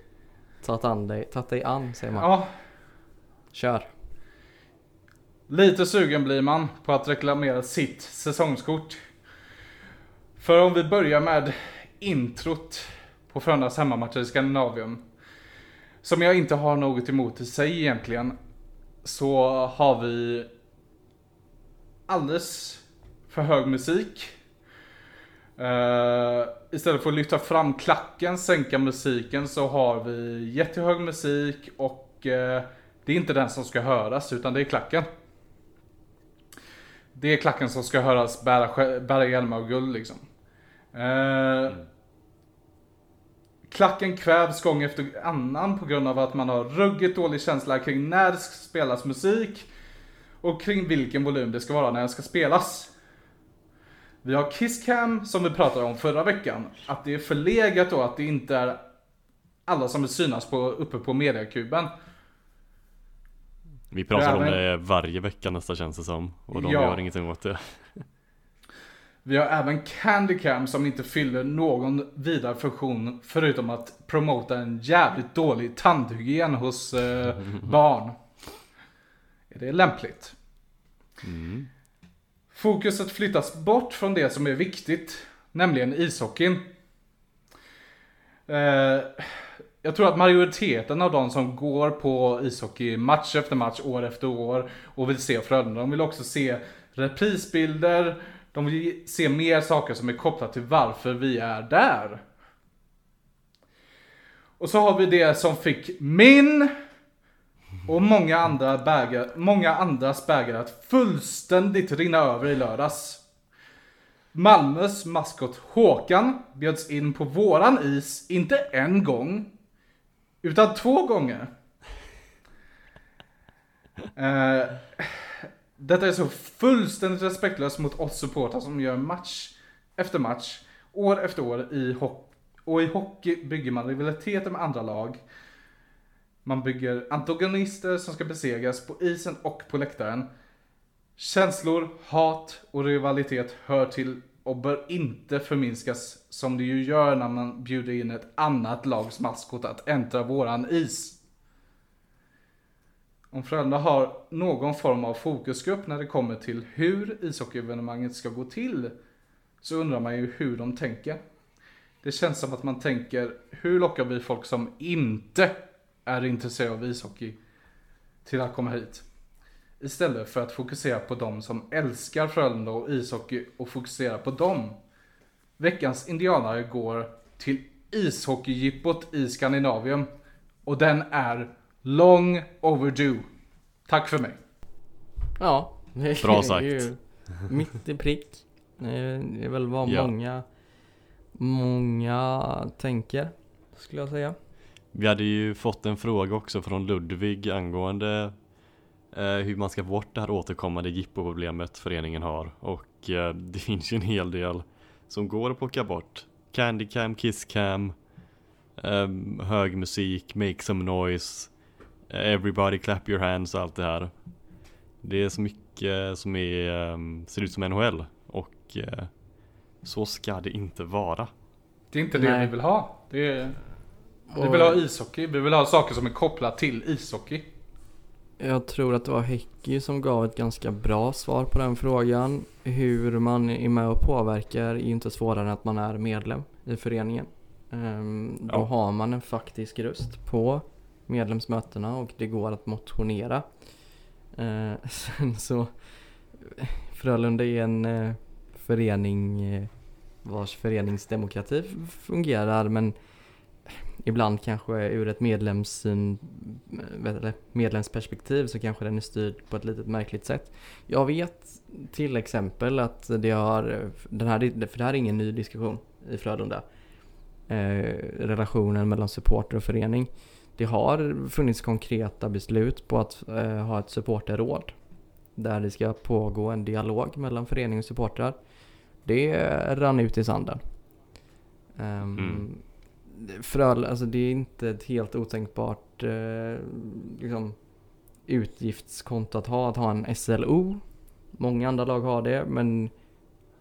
tagit, an dig, tagit dig an, säger man. Ja, Kör. lite sugen blir man på att reklamera sitt säsongskort. För om vi börjar med introt på Frölundas hemmamatcher i Skandinavium. Som jag inte har något emot i sig egentligen. Så har vi alldeles för hög musik. Uh, istället för att lyfta fram klacken, sänka musiken så har vi jättehög musik och uh, det är inte den som ska höras utan det är klacken. Det är klacken som ska höras bära, bära hjälmar och guld liksom. Eh, Klacken kvävs gång efter annan på grund av att man har ruggigt dålig känsla kring när det spelas musik och kring vilken volym det ska vara när den ska spelas. Vi har Kisscam som vi pratade om förra veckan. Att det är förlegat då att det inte är alla som vill synas på, uppe på mediakuben. Vi pratar om det varje vecka nästan känns det som. Och de Ja. gör ingenting åt det. (laughs) Vi har även Candycam som inte fyller någon vidare funktion förutom att promota en jävligt dålig tandhygien hos eh, barn. Är det lämpligt? Mm. Fokuset flyttas bort från det som är viktigt, nämligen ishockeyn. Eh, jag tror att majoriteten av de som går på ishockey match efter match, år efter år och vill se Frölunda, de vill också se reprisbilder, de vill se mer saker som är kopplat till varför vi är där. Och så har vi det som fick min och många, andra bäger, många andras bägare att fullständigt rinna över i lördags. Malmös maskot Håkan bjöds in på våran is, inte en gång, utan två gånger. Eh, detta är så fullständigt respektlöst mot oss supportrar som gör match efter match, år efter år i hockey. Och i hockey bygger man rivaliteter med andra lag. Man bygger antagonister som ska besegras på isen och på läktaren. Känslor, hat och rivalitet hör till och bör inte förminskas som det ju gör när man bjuder in ett annat lags maskot att äntra våran is. Om Frölunda har någon form av fokusgrupp när det kommer till hur ishockeyevenemanget ska gå till så undrar man ju hur de tänker. Det känns som att man tänker, hur lockar vi folk som inte är intresserade av ishockey till att komma hit? Istället för att fokusera på de som älskar Frölunda och ishockey och fokusera på dem. Veckans indianare går till ishockeyjippot i Skandinavien Och den är long overdue. Tack för mig. Ja, (laughs) det Bra är sagt. ju mitt i prick. Det är väl vad Ja. många, många tänker, skulle jag säga. Vi hade ju fått en fråga också från Ludvig angående eh, hur man ska få bort det här återkommande jippo-problemet föreningen har och eh, det (laughs) finns ju en hel del som går att plocka bort. Candycam, Kisscam, eh, hög musik, make some noise, everybody clap your hands och allt det här. Det är så mycket som är, eh, ser ut som NHL och eh, så ska det inte vara. Det är inte det Nej. vi vill ha. Det är, vi vill ha ishockey. Vi vill ha saker som är kopplat till ishockey. Jag tror att det var Häcki som gav ett ganska bra svar på den frågan. Hur man är med och påverkar är inte svårare än att man är medlem i föreningen. Ehm, då Ja. har man en faktisk röst på medlemsmötena och det går att motionera. Eh, (laughs) sen så Frölunda är en eh, förening eh, vars föreningsdemokrati fungerar men ibland kanske ur ett medlemssyn, eh, eller medlemsperspektiv så kanske den är styrd på ett litet märkligt sätt. Jag vet till exempel att det har, den här, för det här är ingen ny diskussion i Frölunda, eh, relationen mellan supporter och förening. Det har funnits konkreta beslut på att eh, ha ett supporterråd där det ska pågå en dialog mellan förening och supportrar. Det rann ut i sanden. Ehm, Mm. Fröl, alltså det är inte ett helt otänkbart eh, liksom, utgiftskonto att ha, att ha en SLO. Många andra lag har det, men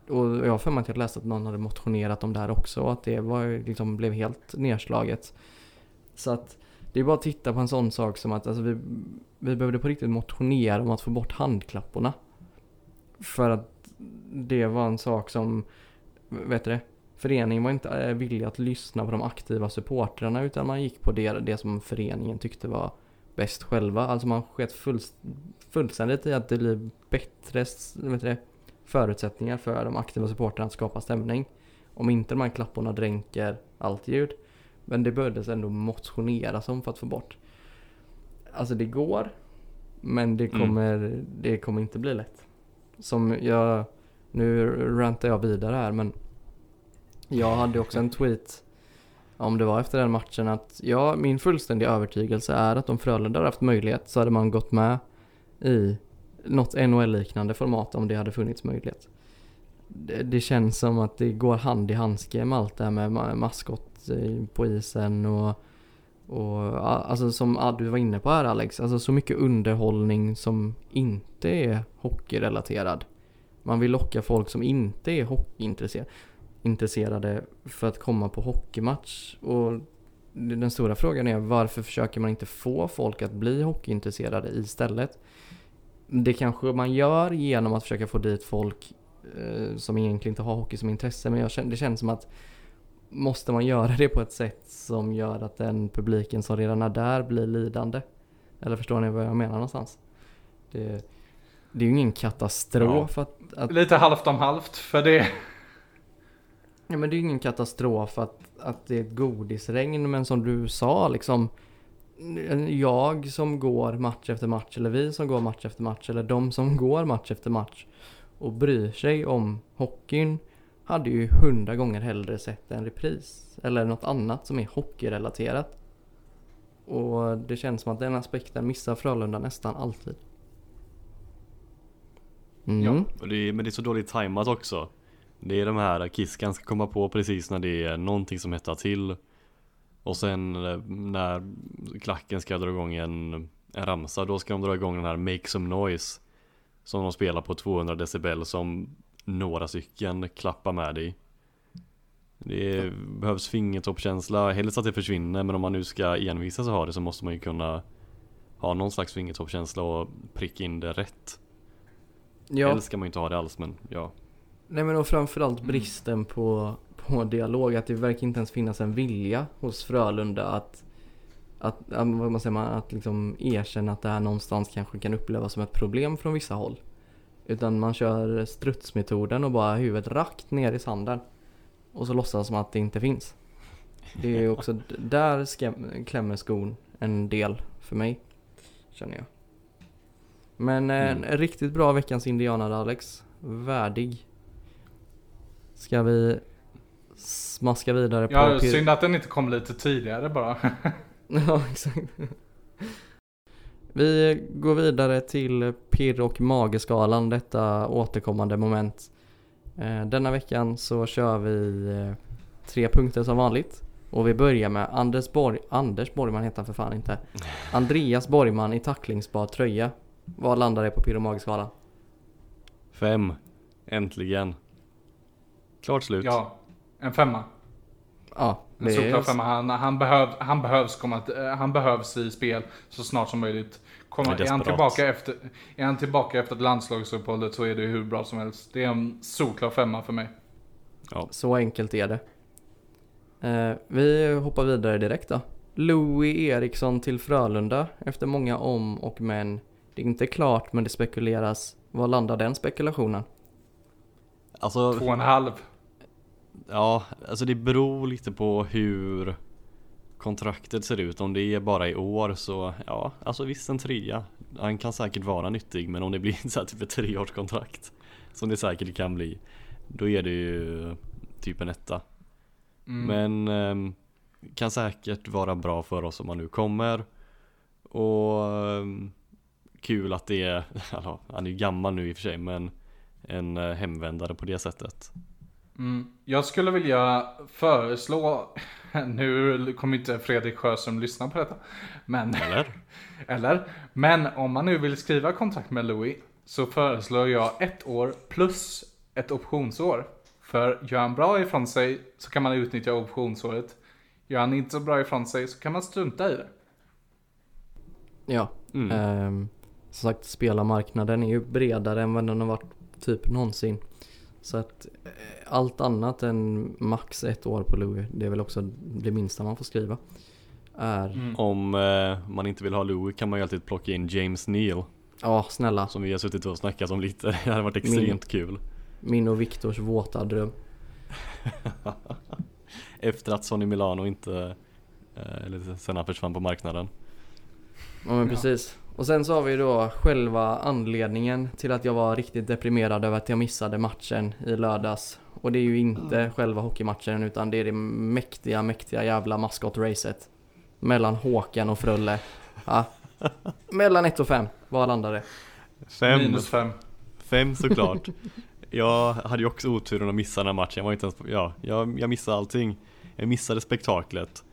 och jag har för mig att jag läste att någon hade motionerat om det här också att det var, liksom, blev helt nedslaget. Så att det är bara att titta på en sån sak som att alltså, vi, vi behövde på riktigt motionera om att få bort handklapporna. För att det var en sak som, vet du det, föreningen var inte eh, villig att lyssna på de aktiva supportrarna utan man gick på det, det som föreningen tyckte var bäst själva. Alltså man sket full, fullständigt i att det blir bättre vet du det, förutsättningar för de aktiva supportrarna att skapa stämning. Om inte de här klapporna dränker allt ljud. Men det behövdes ändå motioneras om för att få bort. Alltså det går. Men det Mm. kommer, det kommer inte bli lätt. Som jag, nu rantar jag vidare här men jag hade också en tweet om det var efter den matchen att ja, min fullständiga övertygelse är att om Frölunda hade haft möjlighet så hade man gått med i något NHL-liknande format om det hade funnits möjlighet. Det, det känns som att det går hand i handske med allt det här med ma- maskot Eh, på isen och, och alltså som du var inne på här Alex, alltså så mycket underhållning som inte är hockeyrelaterad. Man vill locka folk som inte är hockeyintresserade för att komma på hockeymatch. Och den stora frågan är varför försöker man inte få folk att bli hockeyintresserade istället? Det kanske man gör genom att försöka få dit folk eh, som egentligen inte har hockey som intresse. Men jag känner, det känns som att måste man göra det på ett sätt som gör att den publiken som redan är där blir lidande? Eller förstår ni vad jag menar någonstans? Det, det är ju ingen katastrof att, att Lite halvt om halvt för det. Ja men det är ju ingen katastrof att, att det är ett godisregn men som du sa liksom Jag som går match efter match eller vi som går match efter match eller de som går match efter match och bryr sig om hockeyn hade ju hundra gånger hellre sett en repris eller något annat som är hockeyrelaterat. Och det känns som att den aspekten missar Frölunda nästan alltid. Mm. Ja. Och det är, men det är så dåligt tajmat också. Det är de här Kiskan ska komma på precis när det är någonting som hettar till. Och sen eh, när klacken ska dra igång en, en ramsa, då ska de dra igång den här Make Some Noise. Som de spelar på 200 decibel som några stycken klappar med i. Det behövs fingertoppkänsla, helst att det försvinner men om man nu ska envisas och ha det så måste man ju kunna ha någon slags fingertoppkänsla och pricka in det rätt. Ja. Helst ska man ju inte ha det alls men ja. Nej men och framförallt bristen på, på dialog. Att det verkar inte ens finnas en vilja hos Frölunda att, att, vad man säger, att liksom erkänna att det här någonstans kanske kan upplevas som ett problem från vissa håll. Utan man kör strutsmetoden och bara huvudet rakt ner i sanden. Och så låtsas som att det inte finns. Det är också, (laughs) där skäm, klämmer skon en del för mig. Känner jag. Men eh, Mm. en riktigt bra veckans indianare Alex. Värdig. Ska vi smaska vidare på Ja, synd att den inte kom lite tidigare bara. (laughs) Ja, exakt. Vi går vidare till pirr och mageskalan, detta återkommande moment. Eh, Denna veckan så kör vi eh, tre punkter som vanligt. Och vi börjar med Anders Borg, Anders Borgman heter han för fan inte. Andreas Borgman i tacklingsbar tröja. Vad landar det på pirr och mageskalan? Fem. Äntligen. Klart slut. Ja, en femma. Ja, En solklar femma. Han, han, behöv, han, behövs komma, eh, han behövs i spel så snart som möjligt. Kommer, är är, han tillbaka efter, är han tillbaka efter ett landslagsuppehåll så är det hur bra som helst. Det är en solklar femma för mig. Ja. Så enkelt är det. Eh, vi hoppar vidare direkt då. Louis Eriksson till Frölunda efter många om och men. Det är inte klart men det spekuleras. Var landar den spekulationen? Alltså, Två och en halv. Ja, alltså det beror lite på hur kontraktet ser ut. Om det är bara i år så, ja, alltså visst en trea. Han kan säkert vara nyttig men om det blir (laughs) så här typ ett treårskontrakt som det säkert kan bli. Då är det ju typ en etta. Mm. Men ehm, kan säkert vara bra för oss om han nu kommer. Och ehm, kul att det är, (laughs) alltså, han är ju gammal nu i och för sig men en eh, hemvändare på det sättet. Mm. Jag skulle vilja föreslå, (laughs) nu kommer inte Fredrik Sjöström lyssna på detta, men, Eller? (laughs) eller, men om man nu vill skriva kontrakt med Louis så föreslår jag ett år plus ett optionsår. För gör han bra ifrån sig så kan man utnyttja optionsåret. Gör han inte så bra ifrån sig så kan man strunta i det. Ja, Mm. ehm, som sagt spelarmarknaden är ju bredare än vad den har varit typ någonsin. Så att eh, allt annat än max ett år på Louis, det är väl också det minsta man får skriva. Är, Mm. Om eh, man inte vill ha Louis kan man ju alltid plocka in James Neal ja snälla, som vi har suttit och snackat om lite. (laughs) Det hade varit extremt kul. min och Viktors våta dröm. (laughs) Efter att Sonny Milano inte, eh, eller sen han försvann på marknaden. Ja men Ja. precis. Och sen så har vi då själva anledningen till att jag var riktigt deprimerad över att jag missade matchen i lördags. Och det är ju inte själva hockeymatchen utan det är det mäktiga, mäktiga jävla maskotracet. Mellan Håkan och Frölle. Ja. Mellan 1 och 5. Vad landar det? Fem, Minus fem. fem såklart. jag hade ju också oturen att missa den här matchen. Jag var inte ens, ja, jag, jag missade allting. Jag missade spektaklet.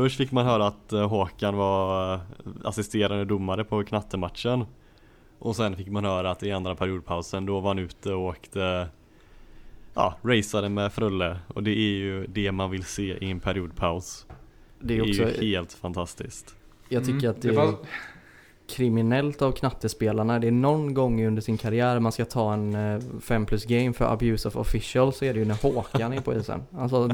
Först fick man höra att eh, Håkan var eh, assisterande domare på knattematchen. Och sen fick man höra att i andra periodpausen då var han ute och åkte Ja, raceade med Frulle och det är ju det man vill se i en periodpaus. Det Det är är, också, ju helt fantastiskt. jag tycker Mm, att det är var- kriminellt av knattespelarna. Det är någon gång under sin karriär man ska ta en 5 plus game för abuse of official så är det ju när Håkan är på isen. Alltså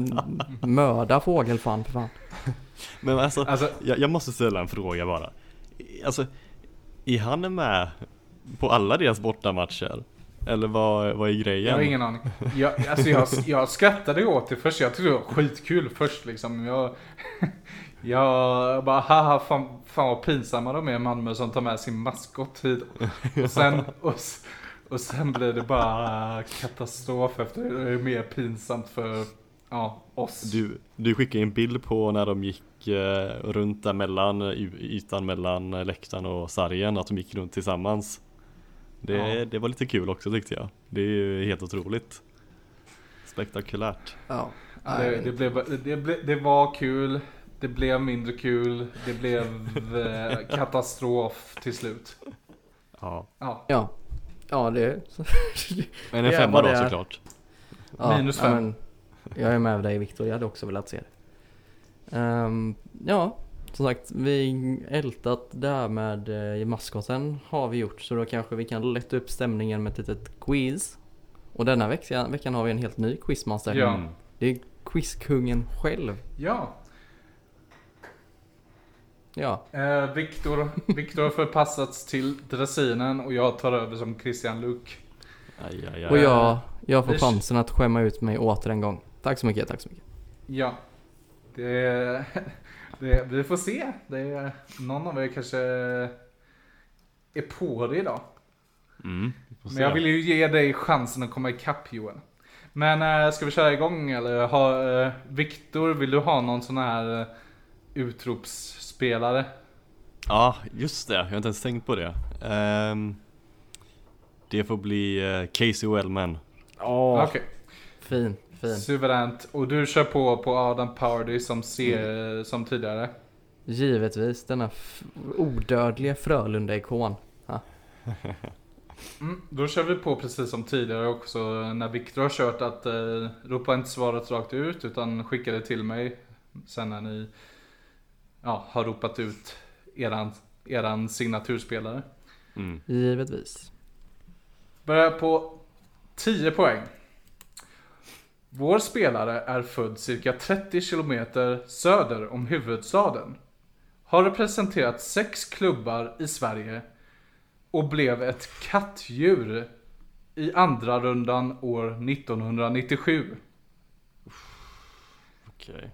mörda fågelfan för fan. (laughs) Men alltså, Alltså, jag, jag måste ställa en fråga bara. Alltså, är han med på alla deras bortamatcher? Eller vad, vad är grejen? Jag har ingen aning. Jag, alltså jag, jag skrattade åt det först. Jag tyckte det var skitkul först liksom. Jag, jag bara haha fan, fan vad pinsamma de är i Malmö som tar med sin maskot hit. (laughs) Och sen, och, och sen blir det bara katastrof efter det. Det är mer pinsamt för ja, oss. Du, du skickade en bild på när de gick eh, runt där mellan ytan mellan läktaren och sargen, att de gick runt tillsammans. Det, Ja. det var lite kul också tyckte jag. Det är ju helt otroligt. Spektakulärt. Ja. Det, det, blev, det, blev, det var kul. Det blev mindre kul. Det blev eh, katastrof till slut. Ja. Ja, Ja. Ja det... (laughs) Men en Det är femma då såklart. Ja, Minus ja, fem. men jag är med dig Viktor, jag hade också velat se det. Ehm, ja, som sagt, vi ältat det här med eh, maskoten har vi gjort så då kanske vi kan lätta upp stämningen med ett litet quiz. Och denna veckan, veckan har vi en helt ny quizmaster. Ja. Det är quizkungen själv. ja. Ja, Eh, Viktor, Viktor har förpassats till dressinen och jag tar över som Christian Luuk. Aj, aj, aj. och jag, jag får chansen att skämma ut mig åter en gång. Tack så mycket, tack så mycket. Ja. Det, (laughs) det, vi får se. Det, någon av er kanske är på det idag. Mm, Men jag vill ju ge dig chansen att komma ikapp Joel. Men äh, ska vi köra igång eller? Har, eh, Viktor, vill du ha någon sån här eh, utropsspelare. Ja, just det. Jag har inte ens tänkt på det. Ehm, det får bli eh, Casey Wellman. Åh, Okej, fin, fin. suveränt. Och du kör på på Adam Pardy som, ser, som tidigare. Givetvis denna odödliga Frölunda-ikon. (laughs) Mm, då kör vi på precis som tidigare också när Viktor har kört att eh, ropa inte svaret rakt ut utan skicka det till mig sen när ni ja, har ropat ut eran, eran signaturspelare. Mm. Givetvis. Börjar på 10 poäng. Vår spelare är född cirka 30 kilometer söder om huvudstaden. Har representerat sex klubbar i Sverige och blev ett kattdjur i andra rundan år 1997. Okej.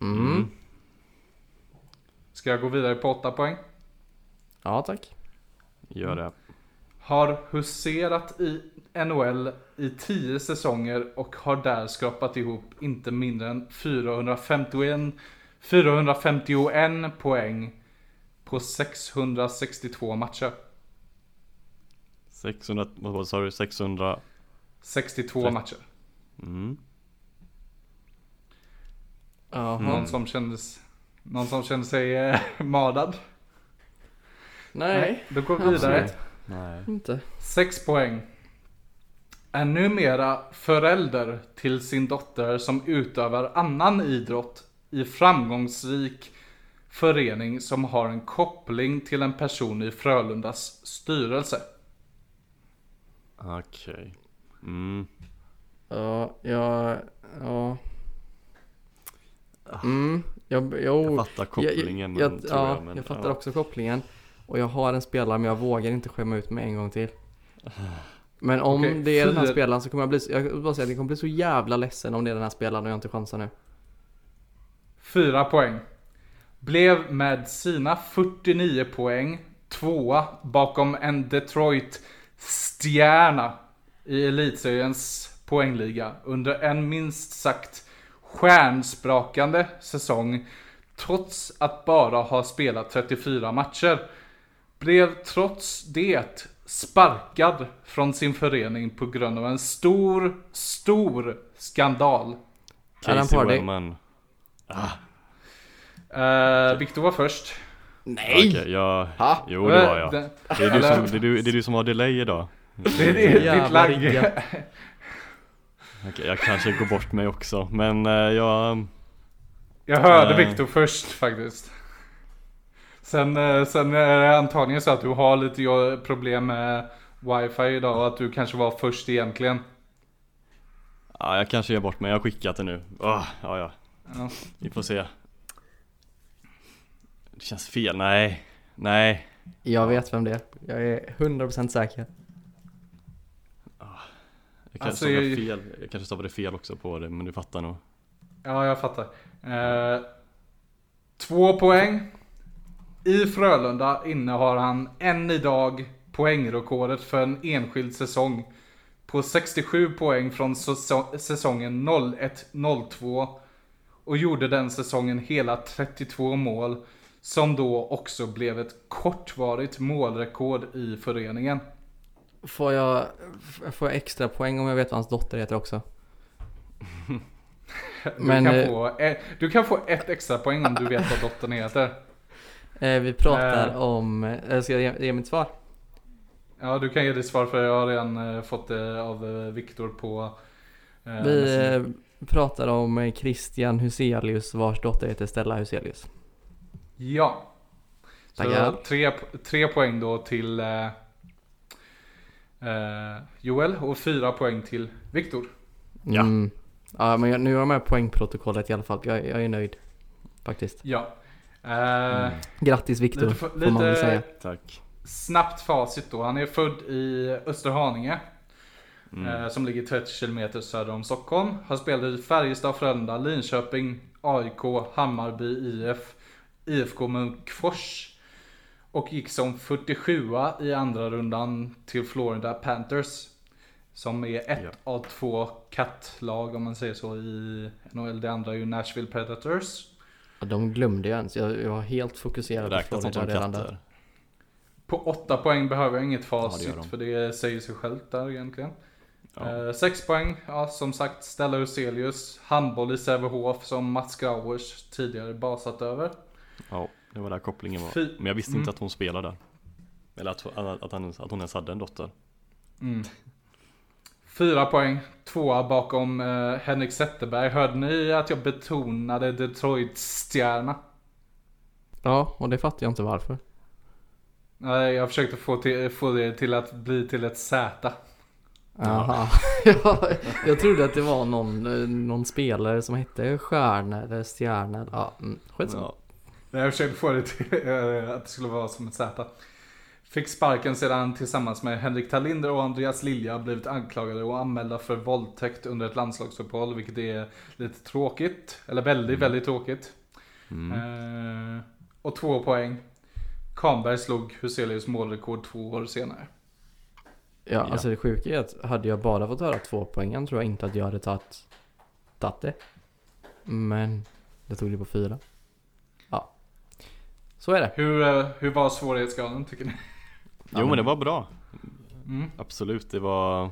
Mm. Ska jag gå vidare på 8 poäng? Ja, tack. Gör det. Har huserat i NHL i 10 säsonger och har där skrapat ihop inte mindre än 451, 451 poäng på 662 matcher. 600, vad sa du? 600? 62 Tre- matcher. Mm. Någon som kändes, någon som kände sig eh, (laughs) madad? Nej, Då går vi vidare. Absolut. Nej. inte. 6 poäng. Är numera förälder till sin dotter som utövar annan idrott i framgångsrik förening som har en koppling till en person i Frölundas styrelse. Okej. Mm. Ja, jag... Ja. Mm, jag, jo, Jag fattar kopplingen jag, jag, men, tror ja, jag, men, jag fattar ja. också kopplingen. Och jag har en spelare men jag vågar inte skämma ut mig en gång till. Men om Okej, det är den här fyra- spelaren så kommer jag bli, så- jag vill bara säga att jag kommer bli så jävla ledsen om det är den här spelaren och jag inte chansar nu. 4 poäng. Blev med sina 49 poäng tvåa bakom en Detroit stjärna i Elitseriens poängliga under en minst sagt stjärnsprakande säsong trots att bara ha spelat 34 matcher. Blev trots det sparkad från sin förening på grund av en stor, stor skandal. Casey. Wellman. Uh, Viktor var först. Nej! Okej, jag... Ha? Jo det var jag. Den- Det är, du som, det, är du, det är du som har delay idag. Det är det, ditt lagg. Okej, jag kanske går bort mig också. Men eh, jag... Jag hörde Nej. Viktor först faktiskt. Sen, eh, sen är det antagligen så att du har lite jo- problem med wifi idag och att du kanske var först egentligen. Ja, jag kanske ger bort mig. Jag har skickat det nu. Åh, ja, ja. Ja. Vi får se. Det känns fel. Nej. Nej. Jag vet vem det är. Jag är 100% säker. Jag kanske Alltså, jag- fel. Jag kanske stavade fel också på det, men du fattar nog. Ja, jag fattar. Eh, två poäng. I Frölunda innehar han än idag poängrekordet för en enskild säsong. På 67 poäng från säso- säsongen 01-02. Och gjorde den säsongen hela 32 mål. Som då också blev ett kortvarigt målrekord i föreningen. Får jag, får jag extra poäng om jag vet vad hans dotter heter också? Du, Men, kan, eh, få, du kan få ett extra poäng om du vet vad dottern heter. Eh, vi pratar Eh. om, ska jag ge, ge mitt svar? Ja, du kan ge ditt svar för jag har redan fått det av Viktor på... eh, Vi eh, pratar om Christian Huselius vars dotter heter Stella Huselius. Ja. Så Tackar. tre, tre poäng då till eh, eh, Joel och fyra poäng till Viktor. Ja. Mm. Ja men jag, nu har jag med poängprotokollet i alla fall. Jag, jag är nöjd. Faktiskt. Ja. Eh, Grattis Viktor, Lite, får för- man väl lite säga. Tack. snabbt facit då. Han är född i Österhaninge. Mm. Eh, som ligger 30 km söder om Stockholm. Har spelat i Färjestad, Frölunda, Linköping, AIK, Hammarby IF, IFK Munkfors. Och gick som 47 i andra rundan till Florida Panthers. Som är ett Ja. av två kattlag om man säger så i NHL. Det andra är ju Nashville Predators. de glömde jag ens. Jag, jag var helt fokuserad på Florida som redan där. På åtta poäng behöver jag inget det facit gör de. för det säger sig självt där egentligen. Ja. Eh, sex poäng, ja som sagt Stella Uselius. Handboll i Sävehof som Mats Grauers tidigare basat över. ja, det var där kopplingen var. Fy- Men jag visste Mm. inte att hon spelade där. Eller att, att, att, han, att hon ens hade en dotter. Mm. Fyra poäng, tvåa bakom eh, Henrik Zetterberg. Hörde ni att jag betonade Detroits stjärna? Ja, och det fattar jag inte varför. Nej, jag försökte få, till, få det till att bli till ett Z. Jaha. (laughs) ja, jag trodde att det var någon, eh, någon spelare som hette Stjärna eller Stjärna. Ja, mm, skitsamma. Ja. Nej, Jag försökte få det till (laughs) eh, att det skulle vara som ett Z. Fick sparken sedan tillsammans med Henrik Talinder och Andreas Lilja blivit anklagade och anmälda för våldtäkt under ett landslagsuppehåll, vilket är lite tråkigt. Eller väldigt, väldigt tråkigt. Mm. Eh, och två poäng. Kahnberg slog Huselius målrekord två år senare. Ja, alltså det sjuka är att hade jag bara fått höra två poängen tror jag inte att jag hade tagit, tagit det. Men det tog det på fyra. Så är det. Hur, eh, hur var svårighetsgraden tycker ni? Jo men det var bra. Mm. Absolut, det var...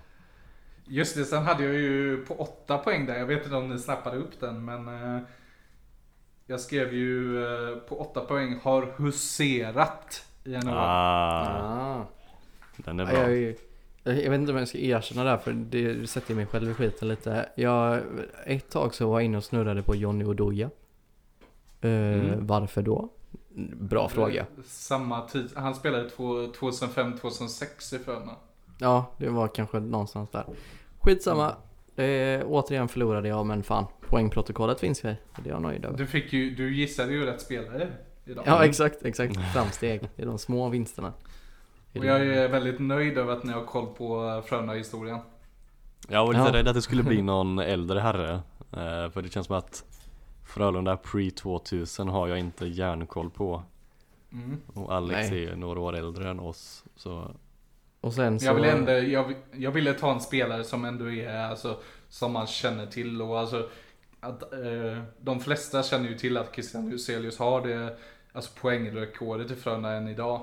Just det, sen hade jag ju på åtta poäng där. Jag vet inte om ni snappade upp den, men eh, jag skrev ju eh, på åtta poäng har huserat i NHL. Ah, Ah. den är Ja, bra. Jag, jag, jag vet inte om jag ska erkänna det här för det sätter mig själv i skiten lite. Jag, ett tag så var jag inne och snurrade på Johnny Oduya. Uh, Mm. Varför då? Bra fråga. Eh, Samma tid, han spelade två- 2005-2006 i Frölunda. Ja, det var kanske någonstans där. Skitsamma. Eh, återigen förlorade jag men fan, poängprotokollet finns ju. Det är jag nöjd över. Du, fick ju, du gissade ju rätt spelare idag. Ja exakt, exakt. Framsteg. Det är de små vinsterna. Och jag är väldigt nöjd över att ni har koll på eh, Frölunda-historien. Jag var lite Ja. rädd att det skulle bli någon äldre herre. eh, För det känns som att Frölunda pre-2000 har jag inte järnkoll på. Mm. Och Alex Nej. är några år äldre än oss. Så Och sen så... Jag, vill ändå, jag, jag ville ta en spelare som ändå är, alltså, som man känner till och alltså att, eh, De flesta känner ju till att Christian Huselius har det alltså poängrekordet i Frölunda än idag.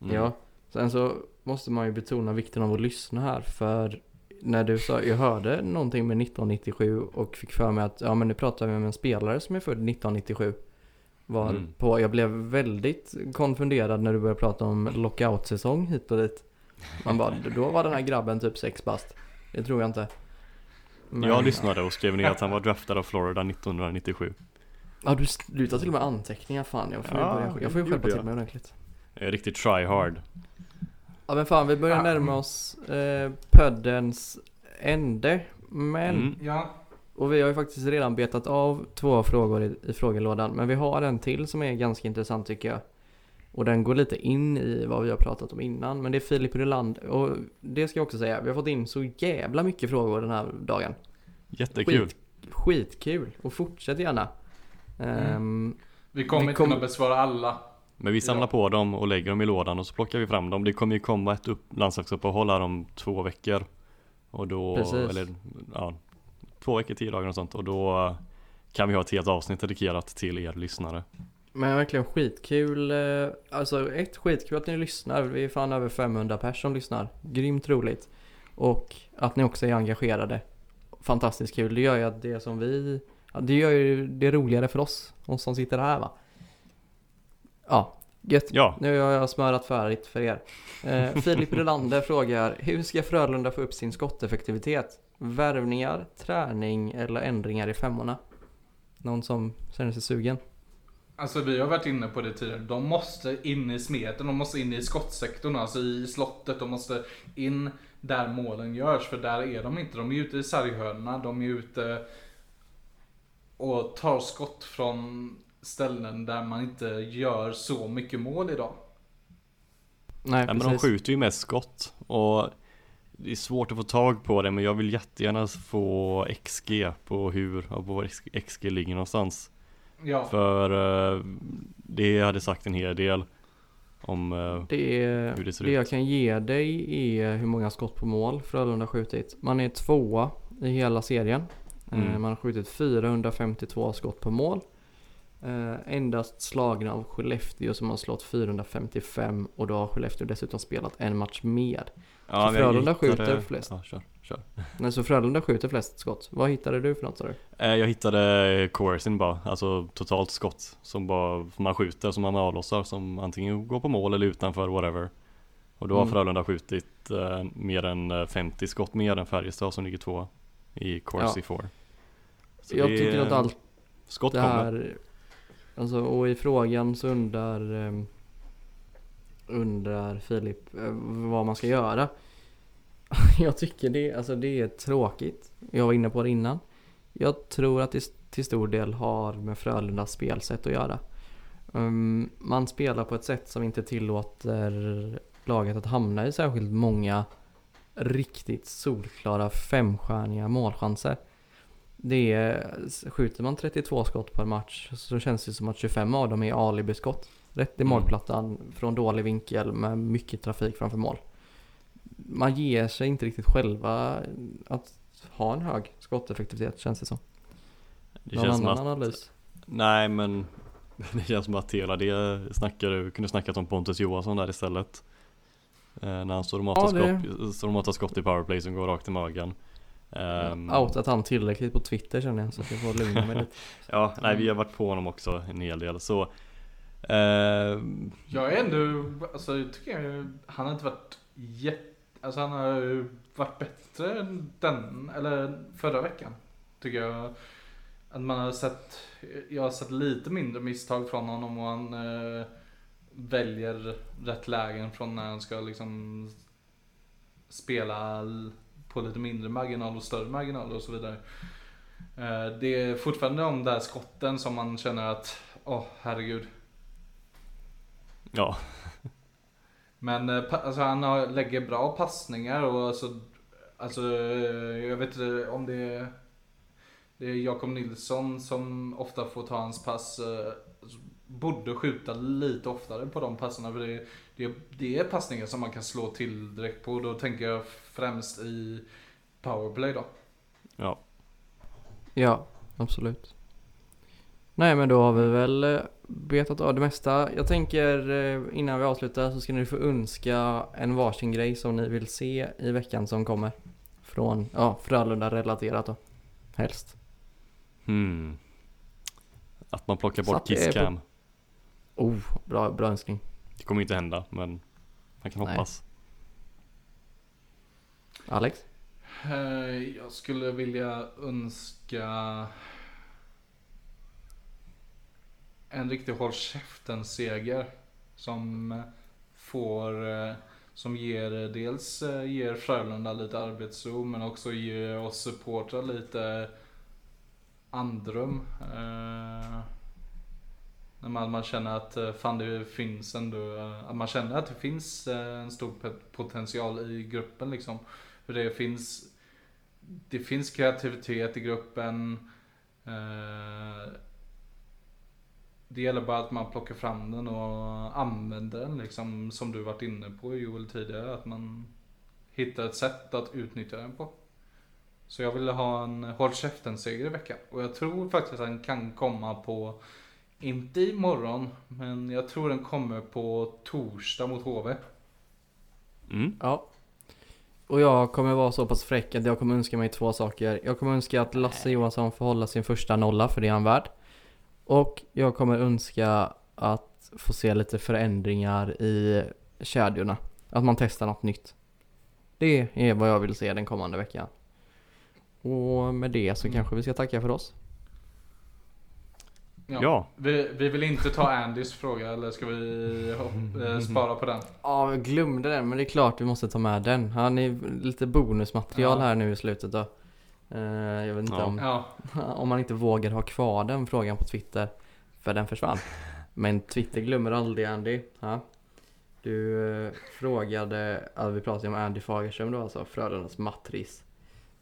mm. Ja, sen så måste man ju betona vikten av att lyssna här för när du sa, jag hörde någonting med 1997 och fick för mig att ja men nu pratar vi om en spelare som är född 1997. Var Mm. på, jag blev väldigt konfunderad när du började prata om lockout-säsong hit och dit. Man bara, då var den här grabben typ sex bast. Det tror jag inte. Men- Jag lyssnade och skrev ner att han var draftad av Florida 1997. Ja du, du tar till och med anteckningar fan. Jag får Ja, börja, jag får ju skärpa till mig ordentligt. Jag är riktigt try hard. Ja men fan vi börjar Ja. närma oss eh, poddens ände. Men, Mm. Ja, och vi har ju faktiskt redan betat av två frågor i, i frågelådan. Men vi har en till som är ganska intressant tycker jag. Och den går lite in i vad vi har pratat om innan. Men det är Filip Rylander. Och det ska jag också säga, vi har fått in så jävla mycket frågor den här dagen. Jättekul. Skit, skitkul. Och fortsätt gärna. Ehm, vi kommer Vi inte kom- kunna besvara alla. Men vi samlar Ja. på dem och lägger dem i lådan och så plockar vi fram dem. Det kommer ju komma ett upp, landslagsuppehåll här om två veckor. Och då, Precis. eller ja, två veckor, tio dagar och sånt. Och då kan vi ha ett helt avsnitt dedikerat till er lyssnare. Men verkligen skitkul. eh, Alltså ett skitkul att ni lyssnar. Vi är fan över 500 personer som lyssnar. Grymt roligt. Och att ni också är engagerade. Fantastiskt kul. Det gör ju att det som vi... Det gör ju det roligare för oss. Oss som sitter här va. Ja, gött. Ja, Nu har jag smörat färdigt för er. Eh, (laughs) Filip Rylander frågar Hur ska Frölunda få upp sin skotteffektivitet? Värvningar, träning eller ändringar i femmorna? Någon som känner sig sugen? Alltså vi har varit inne på det tidigare. De måste in i smeten, de måste in i skottsektorn, alltså i slottet. De måste in där målen görs, för där är de inte. De är ute i sarghörnorna, de är ute och tar skott från ställen där man inte gör så mycket mål idag. Nej, Nej, men de skjuter ju mest skott. Och det är svårt att få tag på det men jag vill jättegärna få XG på hur, och vår XG ligger någonstans. Ja, För eh, det hade sagt en hel del om eh, Det, är, hur det ser det ut. jag kan ge dig är hur många skott på mål Frölunda har skjutit. Man är tvåa i hela serien. Eh, Mm. Man har skjutit 452 skott på mål. Eh, endast slagna av Skellefteå som har slått 455 och då har Skellefteå dessutom spelat en match mer. Ja, Så Frölunda hittade- skjuter flest. Ja, kör, kör. (laughs) Nej, så Frölunda skjuter flest skott. Vad hittade du för något sa du? Eh, Jag hittade coercing bara, alltså totalt skott som bara man skjuter som man avlossar som antingen går på mål eller utanför whatever. Och då har Mm. Frölunda skjutit eh, mer än eh, 50 skott mer än Färjestad som ligger två i Corsi 4. Så jag det tycker att allt Skott det kommer alltså och i frågan så undrar, ehm, undrar Filip eh, vad man ska göra. (laughs) jag tycker det, alltså det är tråkigt. Jag var inne på det innan. Jag tror att det till stor del har med Frölundas spelsätt att göra. Um, man spelar på ett sätt som inte tillåter laget att hamna i särskilt många riktigt solklara femstjärniga målchanser. Det är, skjuter man 32 skott per match så känns det som att 25 av dem är alibiskott. Rätt i Mm. målplattan från dålig vinkel med mycket trafik framför mål. Man ger sig inte riktigt själva att ha en hög skotteffektivitet känns det som. Det Någon känns som annan att, analys? nej men (laughs) det känns som att hela det snackade, kunde snackat om Pontus Johansson där istället. Eh, när han står och matar, Ja, det- skott, står och matar skott i powerplay som går rakt i magen. Um, Outat han tillräckligt på Twitter känner jag så att jag får lugna mig lite. (laughs) Ja, nej vi har varit på honom också en hel del så eh, Jag är ändå, alltså jag tycker jag, han har inte varit jätte, alltså han har ju varit bättre än den, eller förra veckan. Tycker jag. Att man har sett, jag har sett lite mindre misstag från honom och han eh, väljer rätt lägen från när han ska liksom spela på lite mindre marginal och större marginal och så vidare. Eh, det är fortfarande de där skotten som man känner att, åh herregud. Ja, Men eh, alltså, han har, lägger bra passningar och alltså, alltså jag vet inte om det är, det är Jakob Nilsson som ofta får ta hans pass. alltså, Borde skjuta lite oftare på de passarna för det, det, det är passningar som man kan slå till direkt på. Då tänker jag främst i powerplay då. ja, Ja, absolut. Nej men då har vi väl eh, betat av det mesta. Jag tänker eh, innan vi avslutar så ska ni få önska en varsin grej som ni vill se i veckan som kommer. Från, ja, Frölunda relaterat då. Helst. hmm. Att man plockar bort är på- kisscam Oh, bra, bra önskning. Det kommer inte hända men man kan Nej. hoppas Alex? Eh, jag skulle vilja önska en riktig håll käften-seger. Som får, eh, som ger eh, dels ger Frölunda lite arbetsro men också ger oss supportrar lite andrum. När man, man känner att fan det finns ändå, att man känner att det finns en stor potential i gruppen liksom. För det finns det finns kreativitet i gruppen. Eh, det gäller bara att man plockar fram den och använder den liksom som du varit inne på Joel tidigare. Att man hittar ett sätt att utnyttja den på. Så jag ville ha en håll käften-seger i veckan. Och jag tror faktiskt att den kan komma på, inte imorgon, men jag tror den kommer på torsdag mot HV. mm. Ja. Och jag kommer vara så pass fräck att jag kommer önska mig två saker. Jag kommer önska att Lasse Johansson får hålla sin första nolla för det är han värd. Och jag kommer önska att få se lite förändringar i kedjorna. Att man testar något nytt. Det är vad jag vill se den kommande veckan. Och med det så Mm. kanske vi ska tacka för oss. Ja, Vi, vi vill inte ta Andys fråga eller ska vi eh, spara på den? Ja, jag glömde den men det är klart vi måste ta med den. Han är lite bonusmaterial Ja. här nu i slutet då. Eh, jag vet inte Ja. om Ja, (laughs) Om man inte vågar ha kvar den frågan på Twitter. För den försvann. Men Twitter glömmer aldrig Andy. Ja. Du eh, frågade, ja, vi pratade om Andy Fagerström då alltså, Frölundas matris.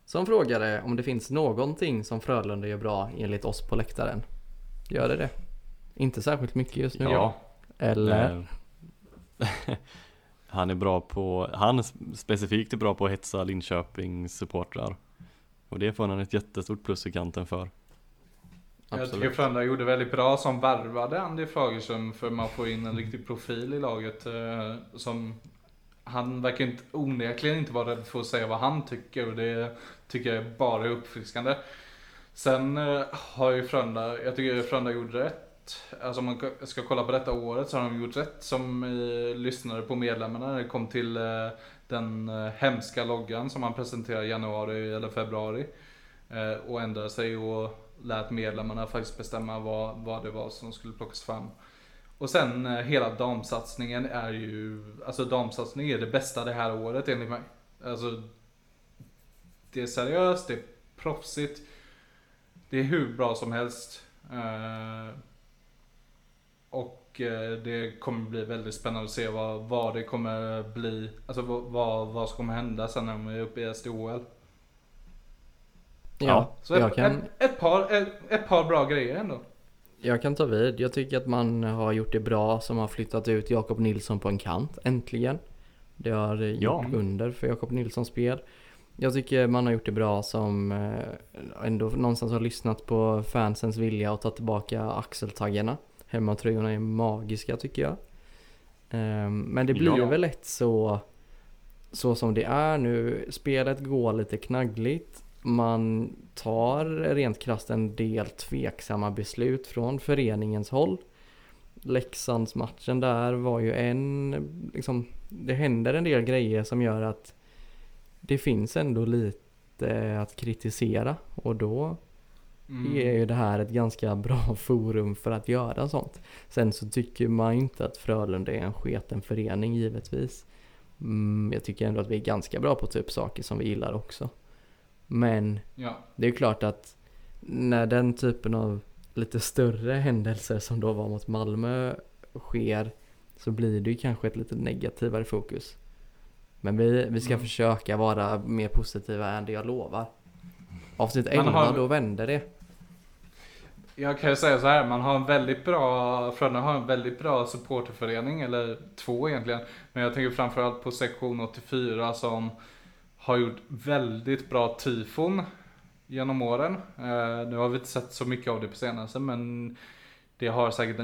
Som frågade om det finns någonting som Frölunda gör bra enligt oss på läktaren. Gör det det? Inte särskilt mycket just nu. ja. Eller? Eh, (laughs) Han är bra på, han specifikt är bra på att hetsa Linköpings supportrar Och det får han ett jättestort plus i kanten för Jag tycker Absolut. Frölunda gjorde väldigt bra som värvade Andy Fagerström för man får in en riktig profil i laget. Eh, som han verkar inte, onekligen inte vara rädd för att säga vad han tycker och det tycker jag bara är uppfriskande. Sen eh, har ju Frölunda, jag tycker Frölunda gjorde rätt. Alltså om man ska kolla på detta året så har de gjort rätt som eh, lyssnade på medlemmarna när det kom till eh, den eh, hemska loggan som man presenterade i januari eller februari. Eh, och ändrade sig och lät medlemmarna faktiskt bestämma vad, vad det var som skulle plockas fram. Och sen eh, hela damsatsningen är ju, alltså damsatsningen är det bästa det här året enligt mig. Alltså det är seriöst, det är proffsigt. Det är hur bra som helst. Eh, och eh, det kommer bli väldigt spännande att se vad, vad det kommer bli, alltså vad, vad, vad som kommer hända sen när de är uppe i SDHL. Ja, Så jag ett, kan, ett, ett, par, ett, ett par bra grejer ändå. jag kan ta vid. Jag tycker att man har gjort det bra som har flyttat ut Jakob Nilsson på en kant, äntligen. Det har eh, Ja. gjort under för Jakob Nilssons spel. Jag tycker man har gjort det bra som eh, ändå någonstans har lyssnat på fansens vilja och tagit tillbaka axeltaggarna. Hemmatröjorna är magiska tycker jag. Ehm, Men det blir Ja. väl lätt så, så som det är nu. Spelet går lite knaggligt. Man tar rent krasst en del tveksamma beslut från föreningens håll. Leksandsmatchen där var ju en, liksom, det händer en del grejer som gör att det finns ändå lite att kritisera och då Mm. är ju det här ett ganska bra (laughs) forum för att göra sånt. Sen så tycker man ju inte att Frölunda är en sketen förening givetvis. Mm, jag tycker ändå att vi är ganska bra på typ saker som vi gillar också. Men Ja. det är ju klart att när den typen av lite större händelser som då var mot Malmö sker så blir det ju kanske ett lite negativare fokus. Men vi, vi ska Mm. försöka vara mer positiva än det jag lovar. Avsnitt Man 11, har- då vänder det. Jag kan ju säga så här, man har en väldigt bra, Frölunda har en väldigt bra supporterförening, eller två egentligen. Men jag tänker framförallt på sektion 84 som har gjort väldigt bra tifon genom åren. Eh, nu har vi inte sett så mycket av det på senaste, men det har säkert,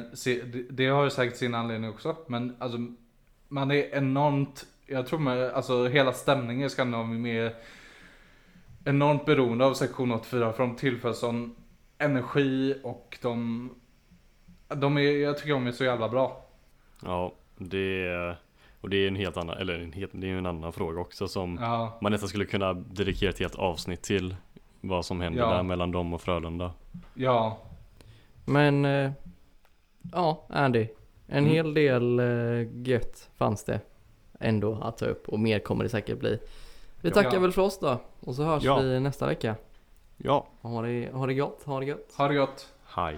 det- har säkert sin anledning också. Men alltså, man är enormt, jag tror med, alltså hela stämningen i Skandinavien är enormt beroende av sektion 84 för de tillför sån energi och de, de är, jag tycker de är så jävla bra. Ja, det är, och det är en helt annan, eller en helt, det är en annan fråga också som Ja, man nästan skulle kunna dedikera ett helt avsnitt till vad som händer Ja. där mellan dem och Frölunda. ja, Men eh, ja, Andy. En Mm. hel del eh, gött fanns det ändå att ta upp och mer kommer det säkert bli. Vi tackar ja. väl för oss då och så hörs ja. vi nästa vecka. Ja. Ha det, ha det gott, ha det gott. Ha det gott. Hej.